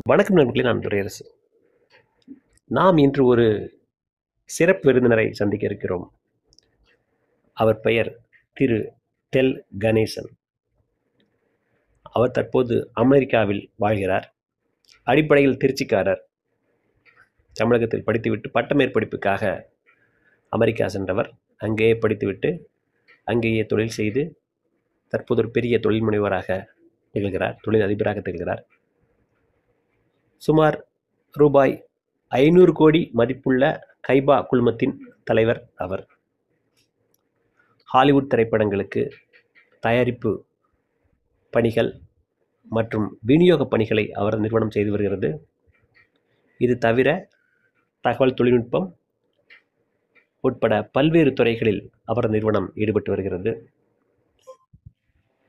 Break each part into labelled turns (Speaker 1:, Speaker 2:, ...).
Speaker 1: வணக்கம் நண்பர்களே நான் துரையரசு நாம் இன்று ஒரு சிறப்பு விருந்தினரை சந்திக்க இருக்கிறோம். அவர் பெயர் திரு. டெல். கணேசன். அவர் தற்போது அமெரிக்காவில் வாழ்கிறார். அடிப்படையில் திருச்சிக்காரர். தமிழகத்தில் படித்துவிட்டு பட்ட மேற்படிப்புக்காக அமெரிக்கா சென்றவர். அங்கேயே படித்துவிட்டு அங்கேயே தொழில் செய்து தற்போது ஒரு பெரிய தொழில் முனைவராக திகழ்கிறார் தொழில் அதிபராக திகழ்கிறார். சுமார் ரூபாய் ஐநூறு கோடி மதிப்புள்ள கைபா குழுமத்தின் தலைவர் அவர். ஹாலிவுட் திரைப்படங்களுக்கு தயாரிப்பு பணிகள் மற்றும் விநியோக பணிகளை அவர் நிறுவனம் செய்து வருகிறது. இது தவிர தகவல் தொழில்நுட்பம் உட்பட பல்வேறு துறைகளில் அவர் நிறுவனம் ஈடுபட்டு வருகிறது.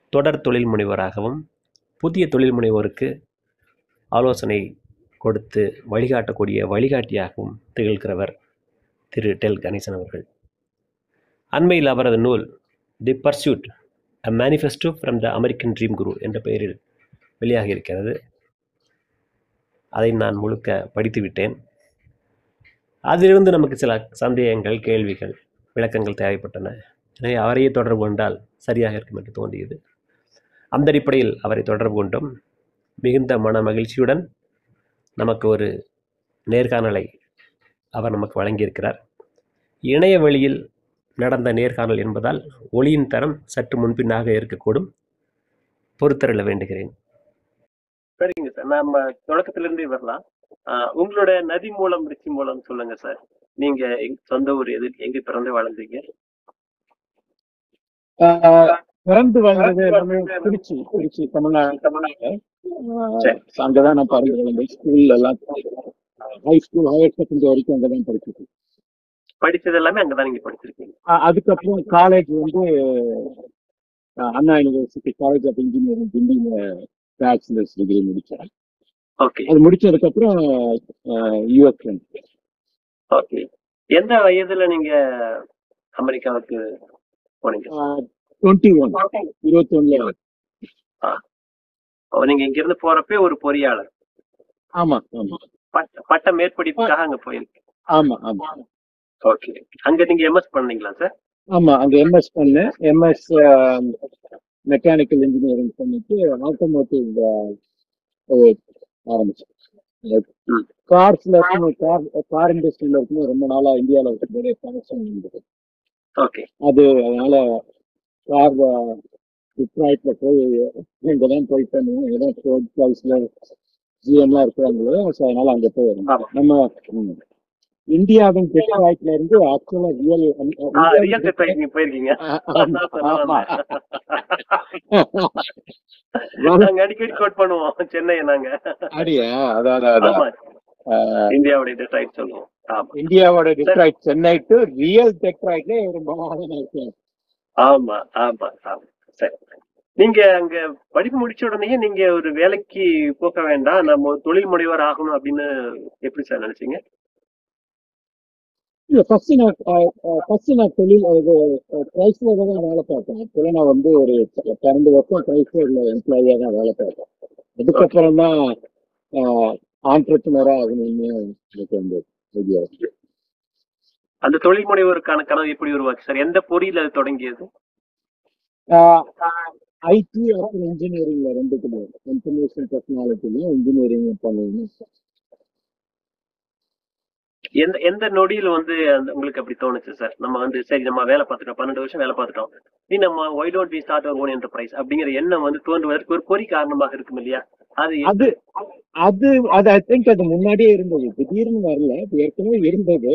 Speaker 1: தொடர் தொழில் முனைவராகவும் புதிய தொழில் முனைவோருக்கு ஆலோசனை கொடுத்து வழிகாட்டக்கூடிய வழிகாட்டியாகவும் திகழ்கிறவர் திரு டெல் கணேசன் அவர்கள். அண்மையில் அவரது நூல் the pursuit a manifesto from the American dream guru என்ற பெயரில் வெளியாகி இருக்கிறது அதை நான் முழுக்க படித்துவிட்டேன் அதிலிருந்து நமக்கு சில சந்தேகங்கள் கேள்விகள் விளக்கங்கள் தேவைப்பட்டன. எனவே அவரையே தொடர்பு கொண்டால் சரியாக இருக்கும் என்று தோன்றியது. அந்த அடிப்படையில் அவரை தொடர்பு கொண்டோம். மிகுந்த மன மகிழ்ச்சியுடன் நமக்கு ஒரு நேர்காணலை அவர் நமக்கு வழங்கியிருக்கிறார். இணைய வழியில் நடந்த நேர்காணல் என்பதால் ஒளியின் தரம் சற்று முன்பின்னாக இருக்கக்கூடும். பொறுத்தருள வேண்டுகிறேன். சரிங்க சார். நம்ம தொடக்கத்திலிருந்தே வரலாம். உங்களோட நதி மூலம் ரிச்சி மூலம் சொல்லுங்க சார். நீங்க சொந்த ஊர் எது எங்க பிறந்து வளர்ந்தீங்க?
Speaker 2: பிறந்து வளர்ந்தது எல்லாமே திருச்சி திருச்சி தமிழ்நாடு. தமிழ்நாடு. அங்கதான் நான் வளர்ந்தேன் ஸ்கூல்ல எல்லாம் ஹை ஸ்கூல் ஹையர் செகண்டரி வரைக்கும் அங்கதான் படிச்சது
Speaker 1: படிச்சது எல்லாமே அங்கதான் நீங்க படிச்சிருக்கீங்க.
Speaker 2: அதுக்கப்புறம் காலேஜ் வந்து Anna university college of engineering திண்டியில bachelors degree முடிச்சேன்.
Speaker 1: ஓகே
Speaker 2: அது முடிச்சதுக்கு அப்புறம் யூஎஸ்
Speaker 1: ஓகே எந்த வயதுல நீங்க அமெரிக்காவுக்கு போனீங்க?
Speaker 2: டுவெண்ட்டி ஒன் இருபத்தி
Speaker 1: ஓ, நீங்க இங்க இருந்து போறப்பே ஒரு பொறியாளர்.
Speaker 2: ஆமா ஆமா.
Speaker 1: பட்ட மேற்படிப்புக்காக அங்க போயிருக்கீங்க.
Speaker 2: ஆமா ஆமா.
Speaker 1: ஓகே. அங்க நீங்க எம்எஸ் பண்ணீங்களா சார்
Speaker 2: ஆமா அங்க எம்எஸ் பண்ணேன். எம்எஸ் மெக்கானிக்கல் இன்ஜினியரிங் பண்ணிட்டு ஆட்டோமோட்டிவ் ஆரம்பிச்சேன். கார்ஸ்ல இருக்கணும் கார் கார் இண்டஸ்ட்ரியில இருக்கணும் ரொம்ப நாளா இந்தியாவில் இருக்க பெரிய கனெக்ஷன் இருந்தது
Speaker 1: ஓகே.
Speaker 2: அது அதனால கார் டிட்ராய்ட்ல போய் இங்கதான் போய் பண்ணுவோம் ஏதாவது ஃபோர்ட் ஹவுஸ்ல ஜிஎம்லாம் இருக்கிறாங்களோ ஸோ அதனால அங்க போய்.
Speaker 1: ஆமா
Speaker 2: நம்ம இந்தியாவின் டிட்ராய்ட்ல இருந்து ஆக்சுவலா ரியல்
Speaker 1: போயிருக்கீங்க நாங்க அடிக்கடி கோட் பண்ணுவோம் சென்னையை நாங்க
Speaker 2: அப்படியா அதான் அதான்,
Speaker 1: இந்தியாவுடைய டெட்ராய்ட் சொல்லுவோம்
Speaker 2: இந்தியாவோட டிட்ராய்ட் சென்னை டு ரியல் டிட்ராய்ட்ல ரொம்ப.
Speaker 1: ஆமா ஆமா ஆமா. சரி. நீங்க அங்க படிப்பு முடிச்ச உடனேயே நீங்க ஒரு வேலைக்கு போக வேண்டாம் நம்ம ஒரு தொழில் முனைவர் ஆகணும் அப்படின்னு எப்படி சார் நினைச்சீங்க?
Speaker 2: இல்ல ஃபர்ஸ்ட் நான் ஃபர்ஸ்ட் நான் தொழில் இது கிரைஸ்லர்ல தான் வேலை பார்த்தேன் ஆக்சுவலா நான் வந்து ஒரு பன்னெண்டு வருஷம் கிரைஸ்லர்ல எம்ப்ளாயியா தான் வேலை பார்த்தேன் அதுக்கப்புறம் தான் ஆண்டர்பிரினரா ஆகணும்னு எனக்கு வந்து ஐடியா
Speaker 1: அந்த தொழில் முனைவோருக்கான கனவு எப்படி உருவாச்சு? சார் எந்த பொறியில அது தொடங்கியது?
Speaker 2: ஐடி இன்ஜினியரிங்ல ரெண்டுக்குமே இன்ஃபர்மேஷன் டெக்னாலஜிலையும் இன்ஜினியரிங் பண்ணணும்
Speaker 1: எந்த எந்த நொடியில் வந்து உங்களுக்கு அப்படி தோணுச்சு சார்? நம்ம வந்து சரி நம்ம வேலை பார்த்துட்டோம். பன்னெண்டு வருஷம் வேலை பார்த்துட்டோம். நீ நம்ம why don't we start own enterprise அப்படிங்கிற எண்ணம் வந்து தோன்றுவதற்கு ஒரு பொறி காரணமாக இருக்கும் இல்லையா? அது
Speaker 2: அது அது அது ஐ திங்க் அது முன்னாடியே இருந்தது. திடீர்னு வரல. ஏற்கனவே இருந்தது.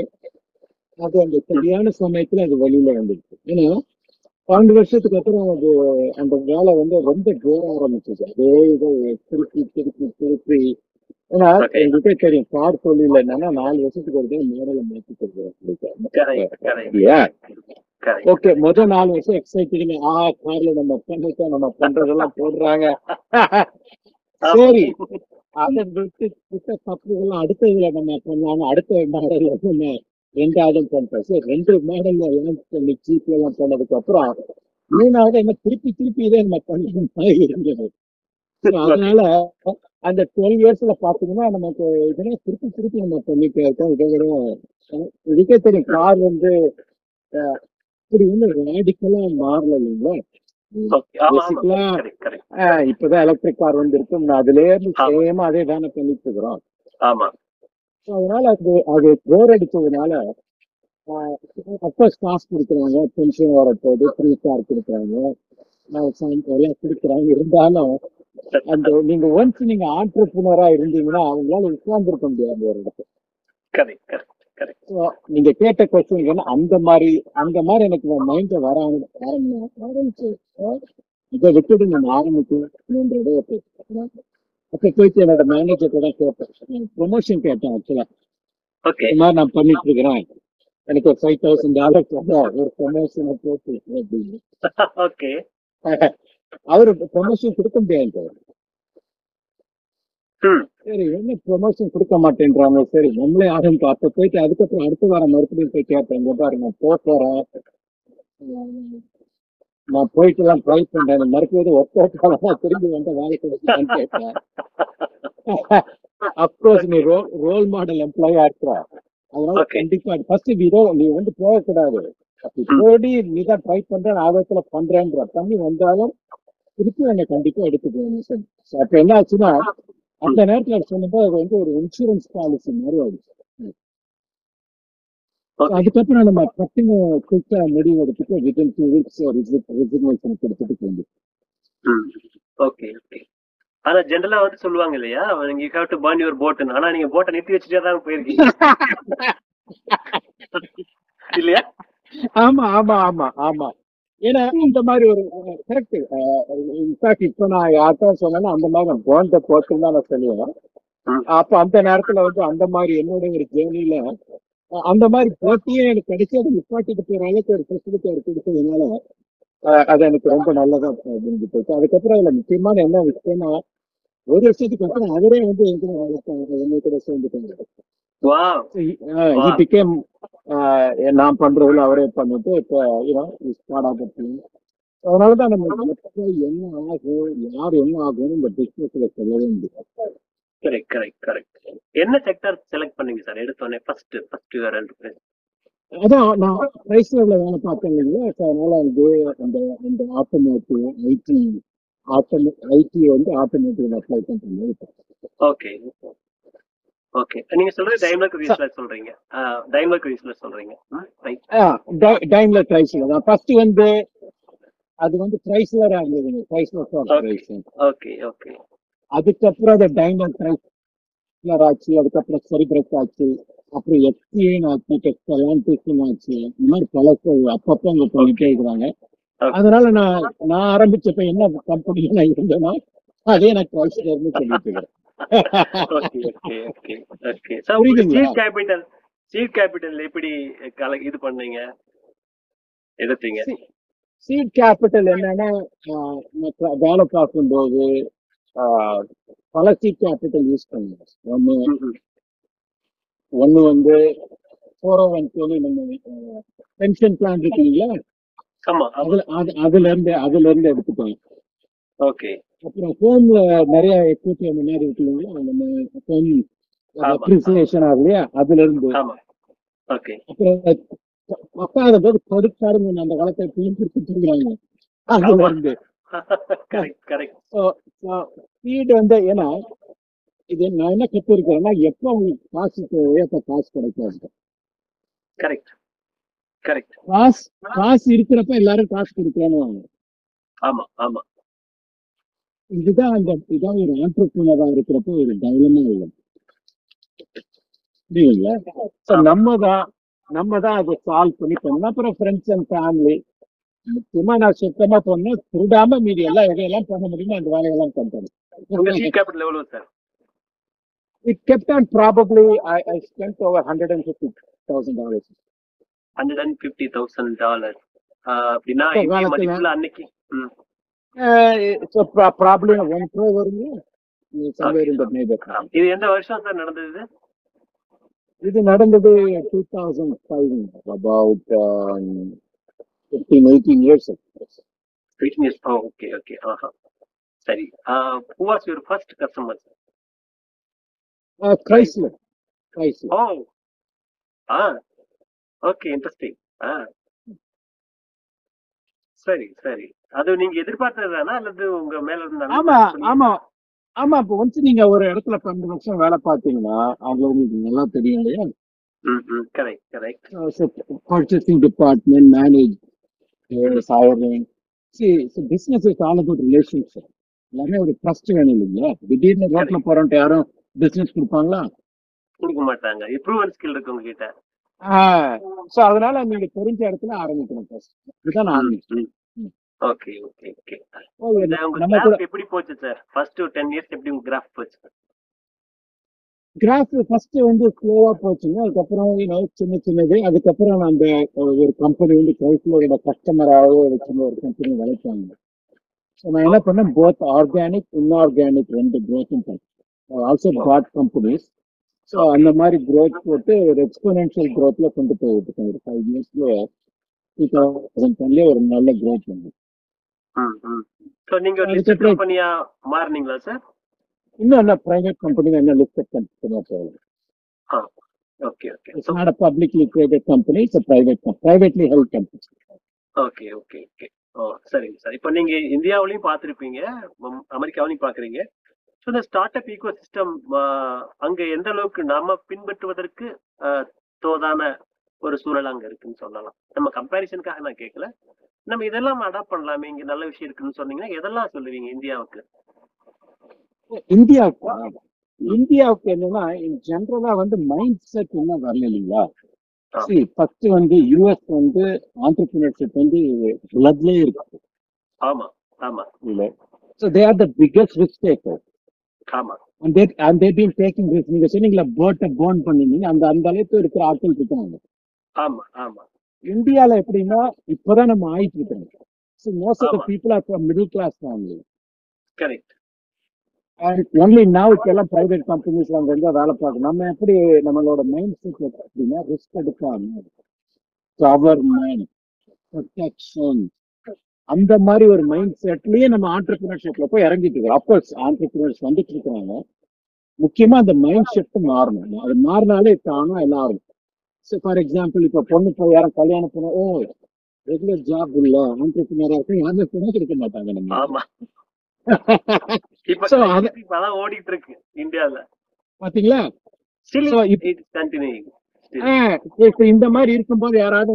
Speaker 2: அது அந்த சரியான சமயத்துல அது வெளியில வந்துடுச்சு. ஏன்னா பன்னெண்டு வருஷத்துக்கு அப்புறம் அது அந்த வேலை வந்து ரொம்ப ஜோர ஆரம்பிச்சது. அதே இதை திருப்பி திருப்பி திருப்பி. ஏன்னா. எங்கிட்ட தெரியும் கார் தொழில் என்னன்னா நாலு வருஷத்துக்கு ஒரு தான் மாடலை இல்லையா?
Speaker 1: Correct.
Speaker 2: ஓகே முதல் நாலு வருஷம் எக்ஸைட்டிங் ஆ கார்ல நம்ம பண்ணிட்டோம் நம்ம பண்றதெல்லாம் போடுறாங்க. சரி. அதை விட்டு விட்ட தப்புகள்லாம் அடுத்த இதுல நம்ம பண்ணாம அடுத்த மாடல்ல நம்ம ரெண்டாவது பண்றோம் சரி ரெண்டு மாடல்ல சீப்ல எல்லாம் பண்ணதுக்கு அப்புறம் மூணாவது என்ன திருப்பி திருப்பி இதே நம்ம பண்ண மாதிரி இருந்தது. அதனால அந்த டுவெல் இயர்ஸ்ல பாத்தீங்கன்னா நமக்கு இதெல்லாம் திருப்பி திருப்பி நம்ம பண்ணிட்டே இருக்கோம். இதை விட அஹ், இதுக்கே தெரியும் கார் வந்து இப்படி ஒன்றும் ரேடிக்கலா மாறல இல்லைங்களா? இப்பதான் எலக்ட்ரிக் கார் வந்திருக்கு. நம்ம அதுலயே இருந்து. சேமா அதே தானே பண்ணிட்டு இருக்கிறோம்.
Speaker 1: ஆமா.
Speaker 2: அதனால அது அது போர் அடிச்சதுனால அப்கோர்ஸ் காசு கொடுக்குறாங்க பென்ஷன் வரப்போது ஃப்ரீ கார் கொடுக்குறாங்க எல்லாம் கொடுக்குறாங்க இருந்தாலும் அந்த நீங்க ஒன்ஸ் நீங்க ஆண்டர்பிரினரா இருந்தீங்கன்னா அவங்களால உட்கார்ந்துருக்க முடியாது ஒரு இடத்துல. நீங்க கேட்ட கொஸ்டின் அந்த மாதிரி அந்த மாதிரி எனக்கு மைண்ட்ல வர ஆரம்பிச்சு இதை விட்டுட்டு நம்ம ஆரம்பிக்கணும் அப்ப போயிட்டு என்னோட மேனேஜர் தான் கேட்டேன் ப்ரொமோஷன் கேட்டேன் ஆக்சுவலா
Speaker 1: ஓகே
Speaker 2: இந்த மாதிரி நான் பண்ணிட்டு இருக்கிறேன் எனக்கு ஒரு ஃபைவ் தௌசண்ட் டாலர்ஸ் ஒரு ப்ரொமோஷனை போட்டு. அப்படின்னு
Speaker 1: ஓகே
Speaker 2: அவரு ப்ரொமோஷன் கொடுக்க முடியாது. சரி என்ன ப்ரொமோஷன் கொடுக்க மாட்டேன்றாங்க? சரி நம்மளே ஆரம்பிப்போம். அப்ப போயிட்டு அதுக்கப்புறம் அடுத்த வாரம் மறுபடியும் போய் கேட்டேன் இங்க பாரு நான் போறேன். நான் போயிட்டு எல்லாம் ட்ரை பண்றேன் மறுபடியும் ஒத்த திரும்பி வந்த வேலை கொடுத்தான்னு கேட்டேன். அப்கோர்ஸ் நீ ரோல் ரோல் மாடல் எம்ப்ளாயா இருக்கிற அதனால. கண்டிப்பா ஃபர்ஸ்ட் விதோ நீ வந்து போகக்கூடாது. அப்படி போடி நீ தான் ட்ரை பண்ற ஆபத்துல பண்றேன்ற தண்ணி வந்தாலும் திருப்பி என்னை கண்டிப்பா எடுத்துக்கணும் சார் அப்ப என்ன ஆச்சுன்னா அந்த நேரத்துல சொன்னப்போ அது வந்து ஒரு இன்சூரன்ஸ் பாலிசி மாதிரி ஆயிடுச்சு. அதுக்கப்புறம் நம்ம பட்டுன்னு குயிக்கா முடிவு எடுத்துட்டு வித்தின் டூ வீக்ஸ் ரிசிக்னேஷன் கொடுத்துட்டு போயிருந்தோம்
Speaker 1: ம். ஓகே ஓகே ஆனா ஜென்ரலா வந்து சொல்லுவாங்க இல்லையா? நீங்க have to burn your boat ஆனா நீங்க போட்டை நிறுத்தி வச்சுட்டே தான் போயிருக்கீங்க. இல்லையா?
Speaker 2: ஆமா ஆமா ஆமா ஆமா. ஏன்னா இந்த மாதிரி ஒரு கரெக்ட் இன்ஃபேக்ட் இப்ப நான் யார்கிட்ட சொன்னேன்னா அந்த மாதிரி நான் போன்ற போட்டு தான் நான் சொல்லுவேன். அப்ப அந்த நேரத்துல வந்து அந்த மாதிரி என்னோட ஒரு ஜேர்னில அந்த மாதிரி போட்டியே எனக்கு கிடைச்சி அதை நிப்பாட்டிட்டு போற அளவுக்கு ஒரு ஃபெசிலிட்டி அவர் கொடுத்ததுனால அது எனக்கு ரொம்ப நல்லதா முடிஞ்சு போச்சு அதுக்கப்புறம் அதுல முக்கியமான என்ன விஷயம்னா ஒரு வருஷத்துக்கு அப்புறம் அவரே வந்து என் கூட என்னை கூட சேர்ந்துட்டாங்க நான் பண்றதுல அவரே பண்ணிட்டு இப்போ அதனாலதான் நம்ம என்ன ஆகும் யார் என்ன ஆகும் இந்த பிசினஸ்ல சொல்லவே முடியாது.
Speaker 1: கரெக்ட் கரெக்ட் கரெக்ட் என்ன செக்டர் செலக்ட் பண்ணீங்க சார் எடுத்தோடனே ஃபர்ஸ்ட் ஃபர்ஸ்ட் யுவர் என்டர்பிரைஸ்
Speaker 2: அதான் நான் பிரைஸ்ல வேலை பார்த்தேன் இல்லைங்களா? அதனால வந்து அந்த அந்த ஆட்டோமேட்டிவ் ஐடி ஆட்டோமே ஐடி வந்து ஆட்டோமேட்டிவ் அப்ளை பண்றது
Speaker 1: ஓகே ஓகே நீங்க சொல்றது டைம்லர் கிரீஸ்ல சொல்றீங்க. டைம்லர் கிரீஸ்ல சொல்றீங்க. ரைட்
Speaker 2: டைம்லர் கிரைஸ்லர் தான். ஃபர்ஸ்ட் வந்து அது வந்து கிரைஸ்லரா இருந்ததுங்க கார்பரேஷன்
Speaker 1: ஓகே ஓகே
Speaker 2: அதுக்கப்புறம் அது டைமண்ட் கிரைஸ்லர் ஆச்சு அதுக்கப்புறம் செரிபிரஸ் ஆச்சு. அப்புறம் எஃப்சிஐன் ஆச்சு டெக்ஸ்டலான்டிஸ்டன் ஆச்சு. இந்த மாதிரி பல அப்பப்போ அங்க பண்ணிட்டே இருக்கிறாங்க. அதனால நான் நான் ஆரம்பிச்சப்ப என்ன கம்பெனில நான் இருந்தேனோ அதே நான் கிரைஸ்லர்னு சொல்லிட்டு இருக்கிறேன்
Speaker 1: okay okay okay okay sir
Speaker 2: புரியுதுங்களா?
Speaker 1: சீட் கேபிட்டல் எப்படி இது பண்ணீங்க? எடுத்தீங்க?
Speaker 2: சீட் கேபிட்டல் என்னன்னா வேலை பார்க்கும்போது சீட் கேபிட்டல் யூஸ் பண்ணுவேன் ஒன்று. ஒன்று வந்து ஃபோர் ஓ ஒன் நம்ம பென்ஷன் பிளான் இருக்கு இல்லைங்களா
Speaker 1: ஆமா. ஆமா
Speaker 2: அதுல அது அதுல இருந்து அதுல இருந்து எடுத்துட்டோம்
Speaker 1: ஓகே.
Speaker 2: அப்புறம் ஹோம்ல நிறைய எக்யூட்டி முன்னாடி இருக்கு இல்லைங்களா நம்ம ஹோம். அப்ரிசியேஷன் ஆகும் இல்லையா? அதுல இருந்து
Speaker 1: ஓகே.
Speaker 2: அப்புறம் பத்தாத போது படுத்தாருங்க. அந்த காலத்தை பிள்ளைங்க கொடுத்துருக்காங்க அதுல ஸ்பீடு வந்து ஏன்னா இது நான் என்ன கத்துருக்கேன்னா எப்போ உங்களுக்கு காசு தேவையோ அப்ப காசு கிடைக்காது.
Speaker 1: கரெக்ட் கரெக்ட்
Speaker 2: காசு காசு இருக்கிறப்ப எல்லாரும் காசு கொடுக்கணும்
Speaker 1: ஆமா ஆமா.
Speaker 2: இதுதான் அந்த இதான் ஒரு ஆண்டர்பிரினரா இருக்கிறப்ப ஒரு டைலமா இல்லை புரியுங்களா நம்ம தான் நம்ம தான் அதை சால்வ் பண்ணி பண்ணணும் அப்புறம் ஃப்ரெண்ட்ஸ் அண்ட் ஃபேமிலி முக்கியமா நான் சுத்தமா பண்ணேன் திருடாம மீதி எல்லா எதையெல்லாம் பண்ண முடியுமோ அந்த வேலையெல்லாம் பண்றேன் It kept on probably I, I spent over hundred and fifty thousand dollars.
Speaker 1: And fifty thousand dollar அப்படின்னா அன்னைக்கு ம்.
Speaker 2: so pro- probably one crore வருங்க. somewhere in that neighborhood.
Speaker 1: ஆ. இது எந்த வருஷம் சார் நடந்தது
Speaker 2: இது? நடந்தது two thousand five about fifteen eighteen years
Speaker 1: eighteen years okay okay ஆஹா சரி who was your first customer
Speaker 2: Chrysler Chrysler
Speaker 1: oh ah okay interesting ah சரி சரி அது நீங்க எதிர்பார்த்தது தானா அல்லது உங்க மேல இருந்த
Speaker 2: ஆமா ஆமா. ஆமா இப்போ ஒன்ஸ் நீங்க ஒரு இடத்துல பன்னெண்டு வருஷம் வேலை பார்த்தீங்கன்னா அதுல உங்களுக்கு நல்லா தெரியும் இல்லையா?
Speaker 1: Correct correct
Speaker 2: purchasing department manage hiring see business is all about relationship எல்லாமே ஒரு ட்ரஸ்ட் வேணும் இல்லைங்களா? திடீர்னு ரோட்ல போறோம்ட்டு யாரும் பிசினஸ் கொடுப்பாங்களா?
Speaker 1: கொடுக்க மாட்டாங்க. இம்ப்ரூவல் ஸ்கில் இருக்கு உங்ககிட்ட
Speaker 2: சோ அதனால நீங்க தெரிஞ்ச இடத்துல ஆரம்பிக்கணும் ஃபர்ஸ்ட் இதுதான் நான் ஆரம்பிச்சேன்.
Speaker 1: ஓகே ஓகே ஓகே நம்ம எப்படி போச்சு சார் ஃபர்ஸ்ட் டென் இயர்ஸ் எப்படி உங்க கிராஃப் போச்சு?
Speaker 2: கிராஃப் ஃபர்ஸ்ட் வந்து ஸ்லோவா போச்சுங்க. அதுக்கப்புறம் சின்ன சின்னது. அதுக்கப்புறம் அந்த ஒரு கம்பெனி வந்து கைஃப்ளோரோட கஸ்டமராகவோ ஒரு சின்ன ஒரு கம்பெனி வளர்த்தாங்க. ஸோ நான் என்ன பண்ணேன்? போத் ஆர்கானிக் இன்ஆர்கானிக் ரெண்டு க்ரோத்தும் ஆல்சோ பாட் கம்பெனிஸ் ஸோ அந்த மாதிரி க்ரோத் போட்டு ஒரு எக்ஸ்போனென்ஷியல் க்ரோத்ல கொண்டு போய் விட்டுட்டேன். ஒரு ஃபைவ் இயர்ஸ்ல டூ தௌசண்ட் டென்லேயே ஒரு நல்ல க்ரோத் வந்து
Speaker 1: ஸோ நீங்க ஒரு
Speaker 2: அதுக்கு பிரைவேட் கம்பெனி என்ன லிஸ்டட் கம்பெனியாக போகுது
Speaker 1: ஆ okay
Speaker 2: okay not a publicly traded company, it's a private, com- privately held company.
Speaker 1: Okay okay okay oh சரிங்க சார் இப்போ நீங்க இந்தியாவிலையும் பார்த்துருப்பீங்க அமெரிக்காவிலையும் பார்க்குறீங்க ஸோ இந்த ஸ்டார்ட் அப் ஈகோ சிஸ்டம் அங்க எந்த அளவுக்கு நாம பின்பற்றுவதற்கு தோதான ஒரு சூழல் அங்க இருக்குன்னு சொல்லலாம் நம்ம கம்பேரிசனுக்காக நான் கேட்கல நம்ம இதெல்லாம் அடாப்ட் பண்ணலாமே இங்க நல்ல விஷயம் இருக்குன்னு சொன்னீங்கன்னா எதெல்லாம் சொல்லுவீங்க இந்தியாவுக்கு
Speaker 2: இந்தியாவுக்கு இந்தியாவுக்கு என்னன்னா ஜென்ரலா வந்து மைண்ட் செட் இன்னும் வரல இல்லைங்களா? ஃபர்ஸ்ட் வந்து யூஎஸ் வந்து ஆண்டர்பிரினர்ஷிப் வந்து பிளட்லயே இருக்கு.
Speaker 1: ஆமா ஆமா.
Speaker 2: இல்ல. So they are the biggest risk taker
Speaker 1: ஆமா.
Speaker 2: And they and they been taking risk நீங்க சொன்னீங்களா போட்டை போர்ன் பண்ணிருந்தீங்க அந்த அந்த அளவுக்கு இருக்கிற ஆட்கள் இருக்காங்க.
Speaker 1: ஆமா ஆமா.
Speaker 2: இந்தியால எப்படின்னா இப்பதான் நம்ம ஆயிட்டு இருக்கோம். So most of
Speaker 1: the.
Speaker 2: People are from middle class family
Speaker 1: correct
Speaker 2: and only நாவுக்கெல்லாம் எல்லாம் பிரைவேட் கம்பெனிஸ்ல அங்க இருந்தால் வேலை பார்க்கணும் நம்ம எப்படி நம்மளோட மைண்ட் செட் அப்படின்னா ரிஸ்க் எடுக்காம கவர்மெண்ட் ப்ரொடெக்ஷன் அந்த மாதிரி ஒரு மைண்ட் செட்லயே நம்ம ஆண்டர்பிரினர்ஷிப்ல போய் இறங்கிட்டு இருக்கோம். அப்கோர்ஸ் ஆண்டர்பிரினர்ஸ் வந்துட்டு இருக்கிறாங்க முக்கியமா அந்த மைண்ட் செட் மாறணும். அது மாறினாலே தானும் எல்லாரும். ஃபார் எக்ஸாம்பிள் இப்ப பொண்ணு போய் யாரும் கல்யாணம் பண்ண ஓ ரெகுலர் ஜாப் இல்ல. ஆண்டர்பிரினரா இருக்கும் யாருமே பொண்ணு கொடுக்க மாட்டாங்க நம்ம.
Speaker 1: ஆமா இப்ப
Speaker 2: So, அது-
Speaker 1: இப்ப அதான் ஓடிட்டு இருக்கு இந்தியால
Speaker 2: பாத்தீங்களா இப்ப- இந்த மாதிரி இருக்கும்போது யாராவது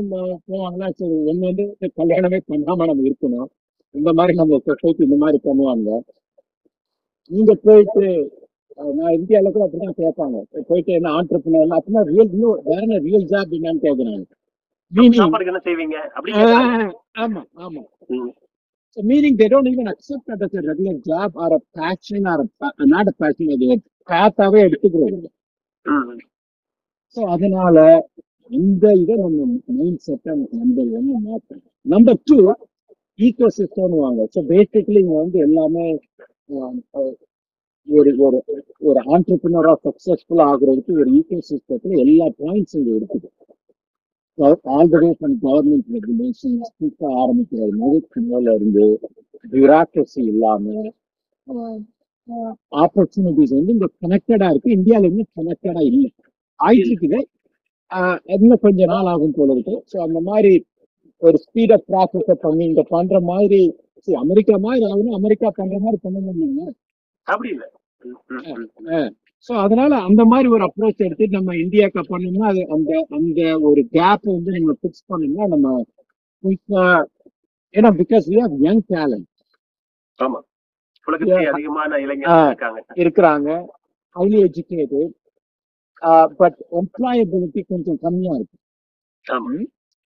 Speaker 2: போவாங்களா? சரி ஒண்ணு வந்து கல்யாணமே பண்ணாம நம்ம இருக்கணும். இந்த மாதிரி நம்ம சொசைட்டி இந்த மாதிரி பண்ணுவாங்க. நீங்க போயிட்டு நான் இந்தியால கூட அப்படிதான் கேட்பாங்க. போயிட்டு என்ன ஆண்டர்பிரினர் அப்படின்னா ரியல் இன்னும் வேற ரியல் ஜாப் என்னன்னு கேக்குறாங்க
Speaker 1: செய்வீங்க.
Speaker 2: ஆமா ஆமா. So meaning they don't even accept that as a regular job or a passion or a, not a passion, அது ஒரு எடுத்துக்கிறது ஸோ அதனால இந்த இதை நம்ம மைண்ட் செட்டை நம்பர் ஒன்று மாற்றணும் நம்பர் டூ ஈகோ சிஸ்டம்னு வாங்க. ஸோ பேசிக்கலி இங்க வந்து எல்லாமே ஒரு ஒரு ஒரு ஆண்டர்பிரினராக சக்ஸஸ்ஃபுல்லாக ஆகுறதுக்கு ஒரு ஈகோ சிஸ்டத்தில் எல்லா பாயிண்ட்ஸும் இங்கே இருக்குது. All the way from government regulations கிட்ட ஆரம்பிக்கிறது முதல் இருந்து பியூராக்ரஸி இல்லாம ஆப்பர்ச்சுனிட்டிஸ் வந்து இங்க கனெக்டடா இருக்கு இந்தியால இன்னும் கனெக்டடா இல்லை. ஆயிட்டு இருக்குது இன்னும் கொஞ்ச நாள் ஆகும் போல இருக்கு. ஸோ அந்த மாதிரி ஒரு ஸ்பீட் ஆஃப் ப்ராசஸை பண்ணி இங்க பண்ற மாதிரி see, அமெரிக்கா மாதிரி ஆகணும் அமெரிக்கா பண்ற மாதிரி பண்ண முடியுங்க
Speaker 1: அப்படி இல்ல.
Speaker 2: ஸோ அதனால அந்த மாதிரி ஒரு அப்ரோச் எடுத்து நம்ம இந்தியாவுக்கு பண்ணோம்னா அது அந்த அந்த ஒரு கேப் வந்து நம்ம ஃபிக்ஸ் பண்ணோம்னா நம்ம ஏன்னா because we have young talent
Speaker 1: ஆமா. உலகத்திலே. அதிகமான
Speaker 2: ஆ.
Speaker 1: இளைஞர்கள் இருக்காங்க.
Speaker 2: இருக்கிறாங்க. ஹைலி எஜுகேட்டட் பட் எம்ப்ளாயபிலிட்டி கொஞ்சம் கம்மியா இருக்கு.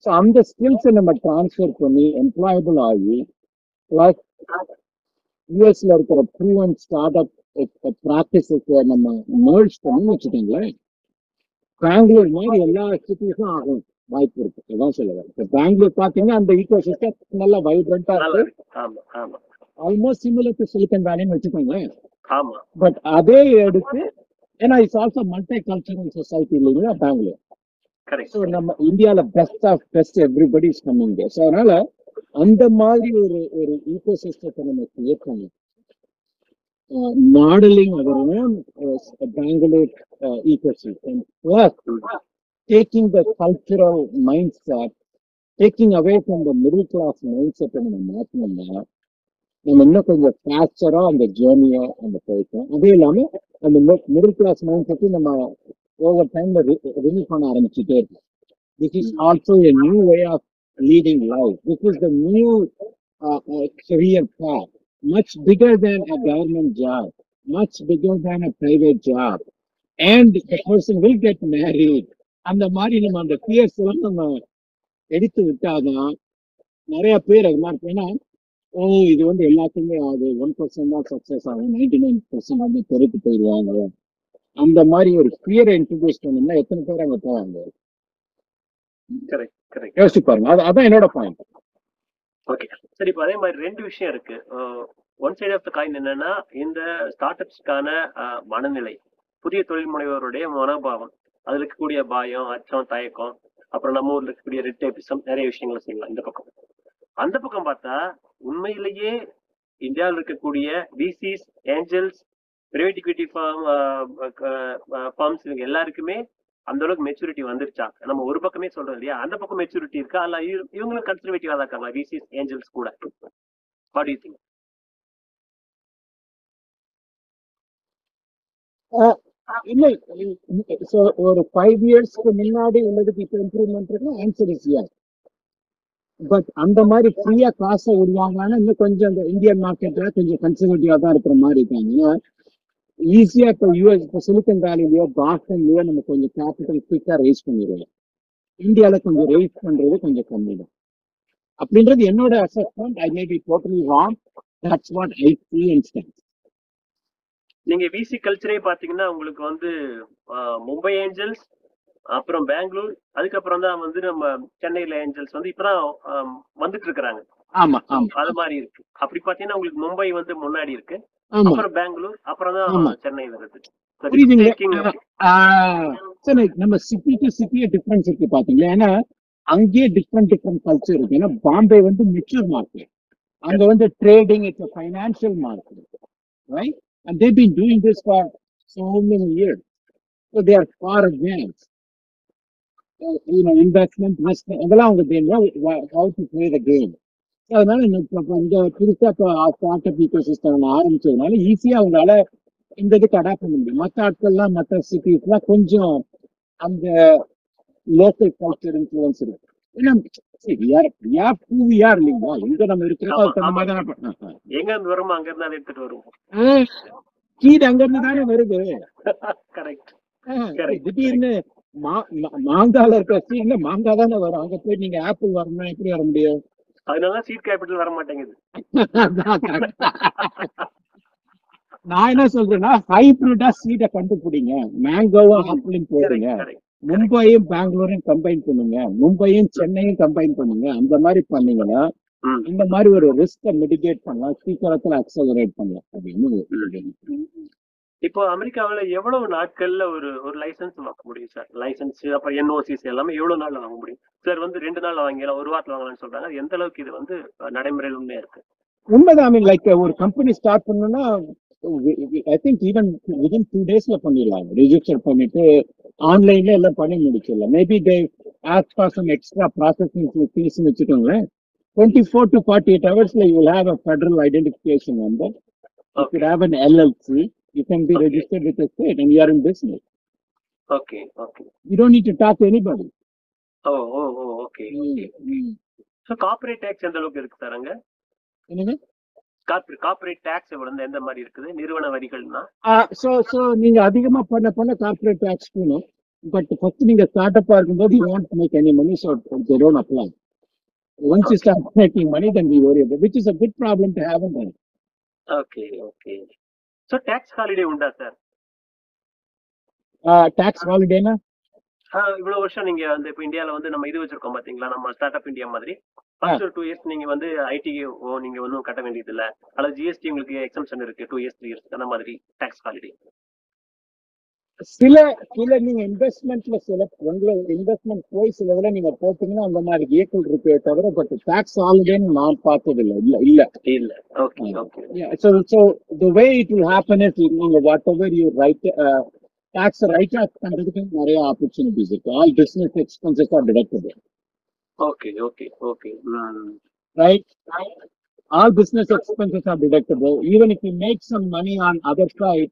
Speaker 2: ஸோ அந்த ஸ்கில்ஸை நம்ம ட்ரான்ஸ்ஃபர் பண்ணி எம்ப்ளாயபிள் ஆகி ப்ளஸ் யூஎஸ்ல இருக்கிற ப்ரூவன் ஸ்டார்ட் அப் ப்ராக்டிசஸை நம்ம மேர்ஜ் பண்ணி வச்சுக்கோங்களேன். பெங்களூர் மாதிரி எல்லா சிட்டிஸும் ஆகும் வாய்ப்பு இருக்கு. அதான் சொல்லுவேன் இப்போ பெங்களூர் பார்த்தீங்கன்னா அந்த ஈகோ சிஸ்டம் நல்லா வைப்ரண்டா இருக்கு.
Speaker 1: இருக்கு. ஆமா ஆமா.
Speaker 2: ஆல்மோஸ்ட் சிமிலர் டு சிலிக்கன் வேலின்னு வச்சுக்கோங்களேன்.
Speaker 1: ஆமா.
Speaker 2: பட் அதே எடுத்து ஏன்னா it's also multi cultural society இல்லைங்களா பெங்களூர் ஸோ நம்ம இந்தியால best of best everybody is coming so அதனால அந்த மாதிரி ஒரு ஒரு ஈகோ சிஸ்டத்தை நம்ம கிரியேட் பண்ணி uh, modeling our own uh, Bangalore uh, ecosystem, plus taking the cultural mindset, taking away from the middle class mindset நம்ம மாற்றணும்னா நம்ம இன்னும் கொஞ்சம் ஃபேஸ்டரா அந்த ஜேர்னியை நம்ம போயிட்டோம் அதே இல்லாம அந்த மிடில் கிளாஸ் மைண்ட் செட்டு நம்ம ஓவர் டைம்ல ரிலீவ் பண்ண ஆரம்பிச்சுட்டே இருக்கோம் this is also a new way of leading is the new the new career path. Much bigger than a government job. Much bigger than a private job. And the person will get married. அந்த மாதிரி நம்ம அந்த piers எல்லாம் நம்ம எடுத்து விட்டாதான் நிறைய பேர் அது மாதிரி ஏன்னா ஓ இது வந்து எல்லாத்துக்குமே ஆகுது. ஒன் பர்சன்ட் தான் சக்சஸ் ஆகும். நைன்டி நைன் பர்சன்ட் வந்து பொறுத்து போயிடுவாங்க. அந்த மாதிரி ஒரு ஃபியரை இன்ட்ரடியூஸ் பண்ணோம்னா எத்தனை பேர் அங்கே போவாங்க?
Speaker 1: கரெக்ட் கரெக்ட்
Speaker 2: யோசிச்சு பாருங்க. அது அதான் என்னோட பாயிண்ட்
Speaker 1: ஓகே சரி இப்போ அதே மாதிரி ரெண்டு விஷயம் இருக்கு. One side of the coin என்னன்னா இந்த ஸ்டார்ட் அப்ஸ்க்கான மனநிலை. புதிய தொழில் முனைவோருடைய மனோபாவம். அதுல இருக்கக்கூடிய பயம் அச்சம் தயக்கம் அப்புறம் நம்ம ஊர்ல இருக்கக்கூடிய ரெட்டேபிசம் நிறைய விஷயங்களை செய்யலாம் இந்த பக்கம். அந்த பக்கம் பார்த்தா உண்மையிலேயே இந்தியாவில் இருக்கக்கூடிய VCs angels private equity firm firms இவங்க எல்லாருக்குமே அந்த அளவுக்கு மெச்சூரிட்டி வந்துருச்சா? நம்ம ஒரு பக்கமே சொல்றோம் இல்லையா? அந்த பக்கம் மெச்சூரிட்டி இருக்கா? அல்ல இவங்களும் கன்சர்வேட்டிவா தான் இருக்காங்க விசிஸ் ஏஞ்சல்ஸ் கூட? வாட் யூ திங்க்
Speaker 2: இல்ல. ஒரு ஃபைவ் இயர்ஸ்க்கு முன்னாடி உள்ளதுக்கு இப்போ இம்ப்ரூவ்மெண்ட் இருக்கு ஆன்சர் இஸ் yes. பட் அந்த மாதிரி ஃப்ரீயா காசை விடுவாங்கன்னு இன்னும் கொஞ்சம் அந்த இந்தியன் மார்க்கெட்ல கொஞ்சம் கன்சர்வேட்டிவா தான் இருக்கிற மாதிரி இருக்காங்க. ஈஸியா இப்போ யூஎஸ் இப்போ சிலிக்கன் வேலிலயோ பாஸ்டன்லயோ நம்ம கொஞ்சம் கேபிட்டல் குயிக்கா ரைஸ் பண்ணிடுவோம். இந்தியால கொஞ்சம் ரைஸ் பண்றது கொஞ்சம் கம்மி தான். அப்படின்றது என்னோட assessment I may be totally wrong that's what I see and stand
Speaker 1: நீங்க விசி கல்ச்சரே பாத்தீங்கன்னா உங்களுக்கு வந்து மும்பை ஏஞ்சல்ஸ் அப்புறம் பெங்களூர் அதுக்கப்புறம் தான் வந்து நம்ம சென்னையில ஏஞ்சல்ஸ் வந்து இப்பதான் வந்துட்டு இருக்கிறாங்க.
Speaker 2: ஆமா
Speaker 1: அது மாதிரி இருக்கு. அப்படி பாத்தீங்கன்னா உங்களுக்கு மும்பை வந்து முன்னாடி இருக்கு. அப்புறம் பெங்களூர் அப்புறம்
Speaker 2: ஆமா.
Speaker 1: தான் சென்னை வருது So,
Speaker 2: புரியுதுங்களா?
Speaker 1: taking-
Speaker 2: ஆஹ் சரி நம்ம சிட்டி டு சிட்டியே டிஃபரன்ஸ் இருக்கு பாத்தீங்களா? ஏன்னா அங்கேயே டிஃப்ரெண்ட் டிஃப்ரெண்ட் கல்ச்சர் இருக்கு. ஏன்னா பாம்பே வந்து மெச்சூர் மார்க்கெட் அங்க வந்து trading it's financial market right and they been doing this for so many years so they are for advance investment risk அதெல்லாம் அவங்க தெரியும் how to play the game அதனால இந்த புதுசா இப்போ ஸ்டார்ட் அப் சிஸ்டம் ஆரம்பிச்சதுனால ஈஸியா அவங்களால இந்த இதுக்கு அடாப்ட் பண்ண முடியும். மற்ற ஆட்கள்லாம் மற்ற சிட்டிஸ்லாம் கொஞ்சம் அந்த லோக்கல் கல்ச்சர் இன்ஃபுளுன்ஸ் இருக்கு. ஏன்னா இல்லைங்களா? எங்க நம்ம இருக்கிறோம்
Speaker 1: எங்க இருந்து வருமோ அங்க இருந்து எடுத்துட்டு வருவோம்.
Speaker 2: கீடு அங்க இருந்து தானே வருது.
Speaker 1: கரெக்ட்.
Speaker 2: திடீர்னு மாங்கால இருக்க சீன்ல மாங்காய் தானே வரும். அங்க போய் நீங்க ஆப்பிள் வரணும் எப்படி வர முடியும்?
Speaker 1: அதனால சீட் கேபிட்டல் வர மாட்டேங்குது.
Speaker 2: நான் என்ன சொல்றேன்னா ஹைபிரிட்டா சீடை கண்டுபிடிங்க. மேங்கோவும் ஆப்பிளும் போடுங்க மும்பையும் பெங்களூரையும் கம்பைன் பண்ணுங்க. மும்பையும் சென்னையும் கம்பைன் பண்ணுங்க. அந்த மாதிரி பண்ணீங்கன்னா இந்த மாதிரி ஒரு ரிஸ்கை மிடிகேட் பண்ணலாம். சீக்கிரத்துல அக்சலரேட் பண்ணலாம். அப்படின்னு
Speaker 1: இப்போ அமெரிக்காவுல எவ்வளவு நாட்கள்ல ஒரு ஒரு லைசன்ஸ் வாங்க முடியும் சார் லைசன்ஸ் அப்புறம் என்ஓசிஸ் எல்லாமே எவ்வளவு நாள்ல வாங்க முடியும்? சார் வந்து ரெண்டு நாள்ல வாங்கிடலாம் ஒரு வாரத்துல வாங்கலாம்னு சொல்றாங்க. எந்த அளவுக்கு இது வந்து நடைமுறையில் உண்மையா இருக்கு?
Speaker 2: உண்மைதான். மீன் லைக் ஒரு கம்பெனி ஸ்டார்ட் பண்ணணும்னா I think even within two டேஸ்ல பண்ணிடலாம். ரெஜிஸ்டர் பண்ணிட்டு ஆன்லைன்ல எல்லாம் பண்ணி முடிச்சிடலாம். Maybe they as for some extra processing fees வச்சுக்கோங்களேன். Twenty four to forty eight ஹவர்ஸ்ல you have a federal
Speaker 1: identification
Speaker 2: could have an LLC, you can be
Speaker 1: Okay.
Speaker 2: registered with the state and you are in business.
Speaker 1: Okay okay
Speaker 2: You don't need to talk to anybody.
Speaker 1: Oh oh oh okay okay so corporate tax எந்த அளவுக்கு இருக்கு sir அங்க?
Speaker 2: என்னங்க
Speaker 1: corporate tax எவ்வளவு எந்த மாதிரி இருக்குது? நிறுவன வரிகள்னா?
Speaker 2: ஸோ ஸோ நீங்க அதிகமா பண்ண பண்ண கார்பரேட் டேக்ஸ் போகணும் பட் ஃபர்ஸ்ட் நீங்க ஸ்டார்ட் அப்பா இருக்கும்போது you want make any money so they don't apply once you start making money then we worry about which is a good problem to have in life.
Speaker 1: Okay okay so tax holiday உண்டா sir
Speaker 2: tax holiday na
Speaker 1: இவ்வளவு வருஷம் நீங்க வந்து இப்போ இந்தியால வந்து நம்ம இது வச்சிருக்கோம் பாத்தீங்களா? நம்ம ஸ்டார்ட் அப் இந்தியா மாதிரி. ஃபர்ஸ்ட் ஒரு டூ இயர்ஸ் நீங்க வந்து ஐடி நீங்க ஒன்றும் கட்ட வேண்டியது இல்ல அல்லது ஜிஎஸ்டி உங்களுக்கு எக்ஸம்ஷன் இருக்கு டூ இயர்ஸ் த்ரீ இயர்ஸ் அந்த மாதிரி டேக்ஸ் ஹாலிடே
Speaker 2: சில சில நீங்க இன்வெஸ்ட்மெண்ட்ல சில உங்களை இன்வெஸ்ட்மெண்ட் போய் சில இதுல நீங்க போட்டீங்கன்னா அந்த மாதிரி வெஹிக்கிள் இருக்கே தவிர பட் டாக்ஸ் ஆல்ரெடி நான் பார்த்தது இல்ல இல்ல இல்ல
Speaker 1: இல்ல okay
Speaker 2: okay so so the way it will happen is நீங்க whatever you write uh, tax write off பண்றதுக்கு நிறைய opportunities இருக்கு all business expenses are deductible
Speaker 1: okay okay okay
Speaker 2: right all business expenses are deductible even if you make some money on other side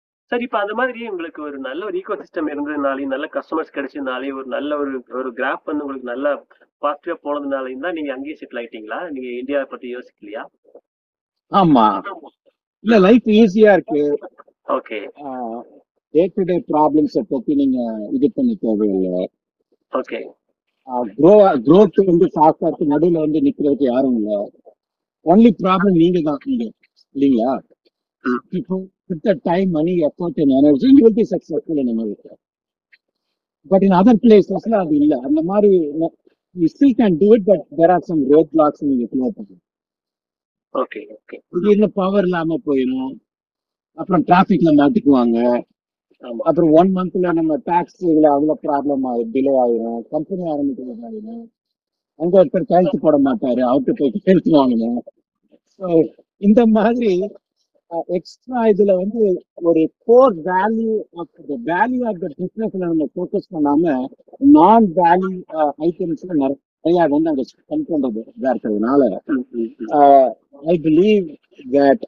Speaker 1: சரி இப்ப அந்த மாதிரி உங்களுக்கு ஒரு நல்ல ஒரு ஈகோ சிஸ்டம் இருந்ததுனாலையும் நல்ல கஸ்டமர்ஸ் கிடைச்சதுனாலையும் ஒரு நல்ல ஒரு ஒரு கிராஃப் வந்து உங்களுக்கு நல்ல பாசிட்டிவா போனதுனாலையும் தான் நீங்க அங்கேயே செட்டில் ஆயிட்டீங்களா? நீங்க இந்தியாவை பத்தி யோசிக்கலையா?
Speaker 2: ஆமா. இல்ல லைஃப் ஈஸியா இருக்கு.
Speaker 1: ஓகே.
Speaker 2: டே டு டே ப்ராப்ளம்ஸை பத்தி நீங்க இது பண்ண தேவையில்லை.
Speaker 1: ஓகே.
Speaker 2: க்ரோ க்ரோத் வந்து ஃபாஸ்டா இருக்கு. நடுவுல வந்து நிக்கிறதுக்கு யாரும் இல்ல. ஒன்லி ப்ராப்ளம் நீங்க தான் இல்லைங்களா? இப்போ put you will be successful in America but in other பிளேசஸ்ல அது இல்ல. அந்த மாதிரி you still can do it but there are some road blocks நீங்க கிளியர் பண்ணணும்.
Speaker 1: ஓகே ஓகே
Speaker 2: திடீர்னு பவர் இல்லாம போயிடும் அப்புறம் டிராபிக்ல மாட்டிக்குவாங்க. அப்புறம் ஒன் மந்த்ல நம்ம டாக்ஸ் இதுல அவ்வளவு ப்ராப்ளம் ஆகும் டிலே ஆயிரும். கம்பெனி ஆரம்பிக்கிறது ஆயிரும். அங்க ஒருத்தர் கையெழுத்து போட மாட்டாரு. அவர்கிட்ட போய் கையெழுத்து வாங்கணும். இந்த மாதிரி எக்ஸ்ட்ரா இதுல வந்து ஒரு core value of the value of the பிசினஸ்ல நம்ம ஃபோக்கஸ் பண்ணாம நான் வேல்யூ ஐட்டம்ஸ்ல நிறைய வந்து அங்க ஸ்பெண்ட் பண்றது இதா இருக்கிறதுனால. ஐ பிலீவ் தட்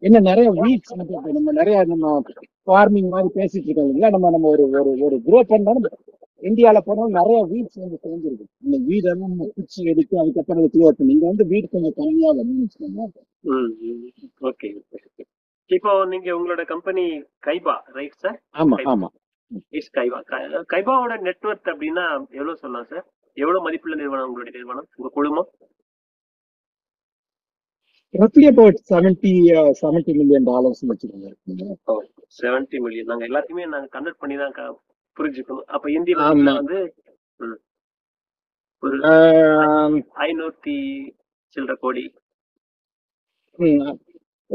Speaker 2: என்ன நிறைய வீட்ஸ் நம்ம நிறைய நம்ம ஃபார்மிங் மாதிரி பேசிட்டு இருக்கோம் இல்லைங்களா நம்ம நம்ம ஒரு ஒரு ஒரு க்ரோ பண்ணோம் இந்தியால போனோம் நிறைய வீட்ஸ் வந்து சேர்ந்துருக்கு இந்த வீடெல்லாம் நம்ம பிச்சு எடுத்து அதுக்கப்புறம் அதை கிளியர் பண்ணி. இங்க வந்து வீடு கொஞ்சம் கம்மியா வந்து வச்சுக்கோங்க.
Speaker 1: ஓகே. இப்போ நீங்க உங்களோட கம்பெனி கைபா ரைட் சார்
Speaker 2: ஆமா ஆமா.
Speaker 1: இஸ் கைபா கைபாவோட நெட்வொர்க் அப்படின்னா எவ்வளவு சொல்லலாம் சார் எவ்வளவு மதிப்புள்ள நிறுவனம் உங்களுடைய நிறுவனம்? உங்க குழுமம்?
Speaker 2: Roughly about 70 uh, 70 million dollars
Speaker 1: seventy million நாங்க எல்லாத்தையுமே நாங்க கன்வெர்ட் பண்ணி தான் புரிஞ்சுக்கணும். அப்ப இந்திய வந்து ஒரு ஐநூத்தி சில்லற கோடி.
Speaker 2: ம்,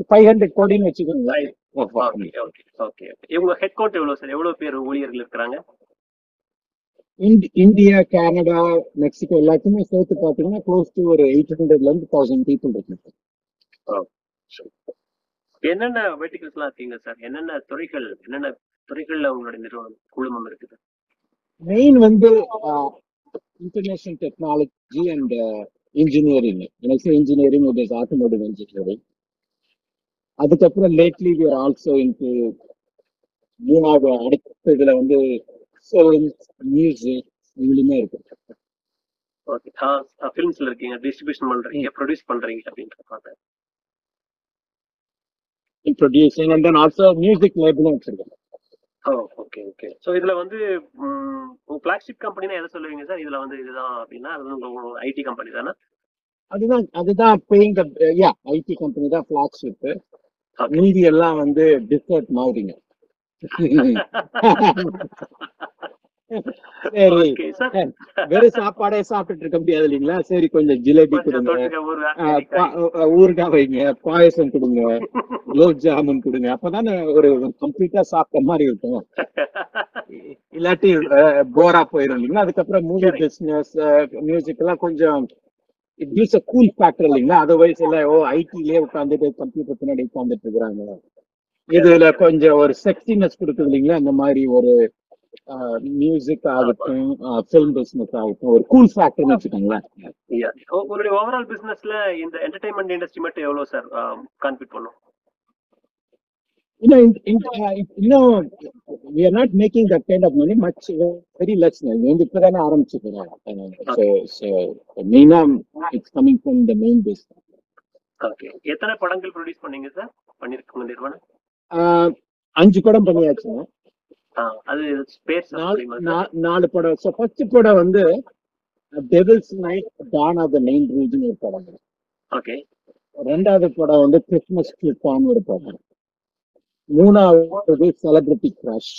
Speaker 2: 500 கோடின்னு வச்சுக்கோங்க.
Speaker 1: ஓகே ஓகே ஓகே இவங்க ஹெட் கவுண்ட் எவ்வளவு சார் எவ்வளவு பேர் ஊழியர்கள் இருக்கிறாங்க?
Speaker 2: இந்தி- இந்தியா கனடா மெக்சிகோ எல்லாத்தையுமே சேர்த்து பாத்தீங்கன்னா க்ளோஸ் டு ஒரு எயிட் ஹண்ட்ரட்ல இருந்து தௌசண்ட் பீப்புள் இருக்கு
Speaker 1: என்னென்ன வெர்டிகல்ஸ் எல்லாம் இருக்கீங்க சார் என்னென்ன துறைகள் என்னென்ன துறைகள்ல உங்களுடைய நிறுவனம் குழுமம் இருக்குது?
Speaker 2: மெயின் வந்து இன்டர்நேஷனல் டெக்னாலஜி அண்ட் இன்ஜினியரிங் எனக்கு இன்ஜினியரிங் ஒரு ஆட்டோமோட்டிவ் இன்ஜினியரிங் அதுக்கப்புறம் lately we are also into மூணாவது அடுத்த இதுல வந்து மியூசிக் இதுலயுமே இருக்கு.
Speaker 1: ஓகே ஃபிலிம்ஸ்ல இருக்கீங்க டிஸ்ட்ரிபியூஷன் பண்றீங்க ப்ரொடியூஸ் பண்றீங்க அப்படின்ற பார்த்தேன்.
Speaker 2: Producing and then also music லேபிளும் வச்சிருக்கேன்.
Speaker 1: ஓ ஓகே ஓகே ஸோ இதுல வந்து உங்க ஃபிளாக்ஷிப் கம்பெனினா எதை சொல்லுவீங்க சார் இதுல வந்து இதுதான் அப்படின்னா அது வந்து உங்க ஐடி கம்பெனி தானே?
Speaker 2: அதுதான் அதுதான் பேயிங் யா ஐடி கம்பெனி தான் ஃபிளாக்ஷிப். மீதி எல்லாம் வந்து டிஸ்கவுண்ட் மாதிரிங்க. சரி. வெறும் சாப்பாடே சாப்பிட்டுட்டு இருக்க முடியாது இல்லைங்களா? சரி கொஞ்சம் ஜிலேபி கொடுங்க. ஊறுகாய் வைங்க பாயசம் கொடுங்க குலோப் ஜாமுன் கொடுங்க. அப்பதானே ஒரு கம்ப்ளீட்டா சாப்பிட்ட மாதிரி இருக்கும். இல்லாட்டி போரா போயிடும் இல்லைங்களா? அதுக்கப்புறம் மூவி. பிசினஸ் மியூசிக் எல்லாம் கொஞ்சம் it gives a cool factor இல்லைங்களா? அதர்வைஸ் எல்லாம் ஓ ஐடிலே உட்காந்துட்டு கம்ப்யூட்டர் பின்னாடி உட்காந்துட்டு இருக்கிறாங்க. இதுல கொஞ்சம் ஒரு செக்ஸினஸ் கொடுக்குது இல்லைங்களா? இந்த மாதிரி ஒரு மியூசிக் ஆகட்டும் ஃபிலிம் பிசினஸ் ஆகட்டும் ஒரு கூல் ஃபேக்டர்னு வச்சுக்கோங்களேன்.
Speaker 1: உங்களுடைய ஓவரால் பிசினஸ்ல இந்த என்டர்டைன்மெண்ட் இண்டஸ்ட்ரி மட்டும் எவ்வளவு சார் கான்ட்ரிபியூட் பண்ணும்?
Speaker 2: இன்னும் in- in- இன்னும் we are not making that kind of money much very less now. வந்து இப்பதானே ஆரம்பிச்சிருக்கிறோம் so so மெயினா the main business.
Speaker 1: ஓகே எத்தனை படங்கள் ப்ரொடியூஸ் பண்ணீங்க சார் பண்ணிருக்க நிறுவனம்
Speaker 2: அஞ்சு படம் பண்ணியாச்சு.
Speaker 1: ஆ, அது சார்
Speaker 2: நாலு படம். ஸோ ஃபர்ஸ்ட் படம் வந்து Devil's night dawn of the main region ஒரு படம்.
Speaker 1: ஓகே
Speaker 2: ரெண்டாவது படம் வந்து கிறிஸ்மஸ் கிளிப்பான்னு ஒரு படம். மூணாவது செலிபிரிட்டி கிராஷ்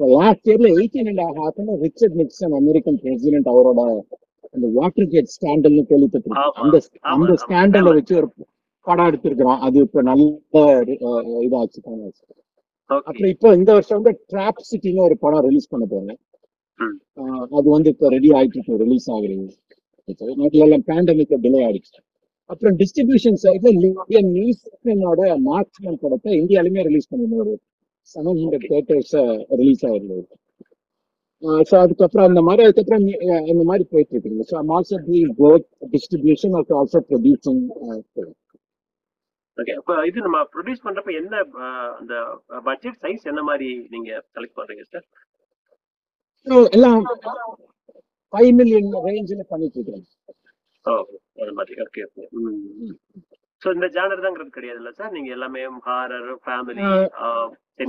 Speaker 2: லாஸ்ட் இயர்ல எயிட்டீன் அண்ட் ஹாஃப்ல ரிச்சர்ட் நிக்சன் அமெரிக்கன் பிரசிடென்ட் அவரோட அந்த வாட்டர் கேட் ஸ்கேண்டல்னு கேள்விப்பட்டிருக்கேன்
Speaker 1: ஆமா.
Speaker 2: அந்த அந்த. ஸ்கேண்டலை. வச்சு ஒரு படம் எடுத்திருக்கிறோம். அது இப்ப நல்ல இதாச்சு அப்புறம் இப்போ இந்த வருஷம் வந்து ட்ராப் சிட்டின்னு ஒரு படம் ரிலீஸ் பண்ண போறேன். அது வந்து இப்போ ரெடி ஆயிட்டு இருக்கு ரிலீஸ் ஆகுறது நாட்டில எல்லாம் பேண்டமிக் டிலே ஆயிடுச்சு. அப்புறம் டிஸ்ட்ரிபியூஷன் சைட்ல லிபியன் நியூஸ்னோட மார்க்ஸ்மேன் படத்தை இந்தியாலுமே ரிலீஸ் பண்ணணும். ஒரு செவன் ஹண்ட்ரட் தேட்டர்ஸ் ரிலீஸ் ஆயிருந்தது ஸோ அதுக்கப்புறம் அந்த மாதிரி அதுக்கப்புறம் இந்த மாதிரி போயிட்டு இருக்குங்க. So I'm also doing both distribution also producing
Speaker 1: okay அப்ப இது நம்ம ப்ரொடியூஸ் பண்றப்ப என்ன அந்த பட்ஜெட் சைஸ் என்ன மாதிரி நீங்க செலக்ட் பண்றீங்க சார்
Speaker 2: எல்லாம் ஃபைவ் மில்லியன் ரேஞ்சில் பண்ணிட்டு இருக்கிறேன்
Speaker 1: ஓ அந்த மாதிரி. ஓகே ஓகே ஸோ இந்த ஜானர் தாங்கிறது கிடையாதுல்ல சார் நீங்க எல்லாமே ஹாரர் ஃபேமிலி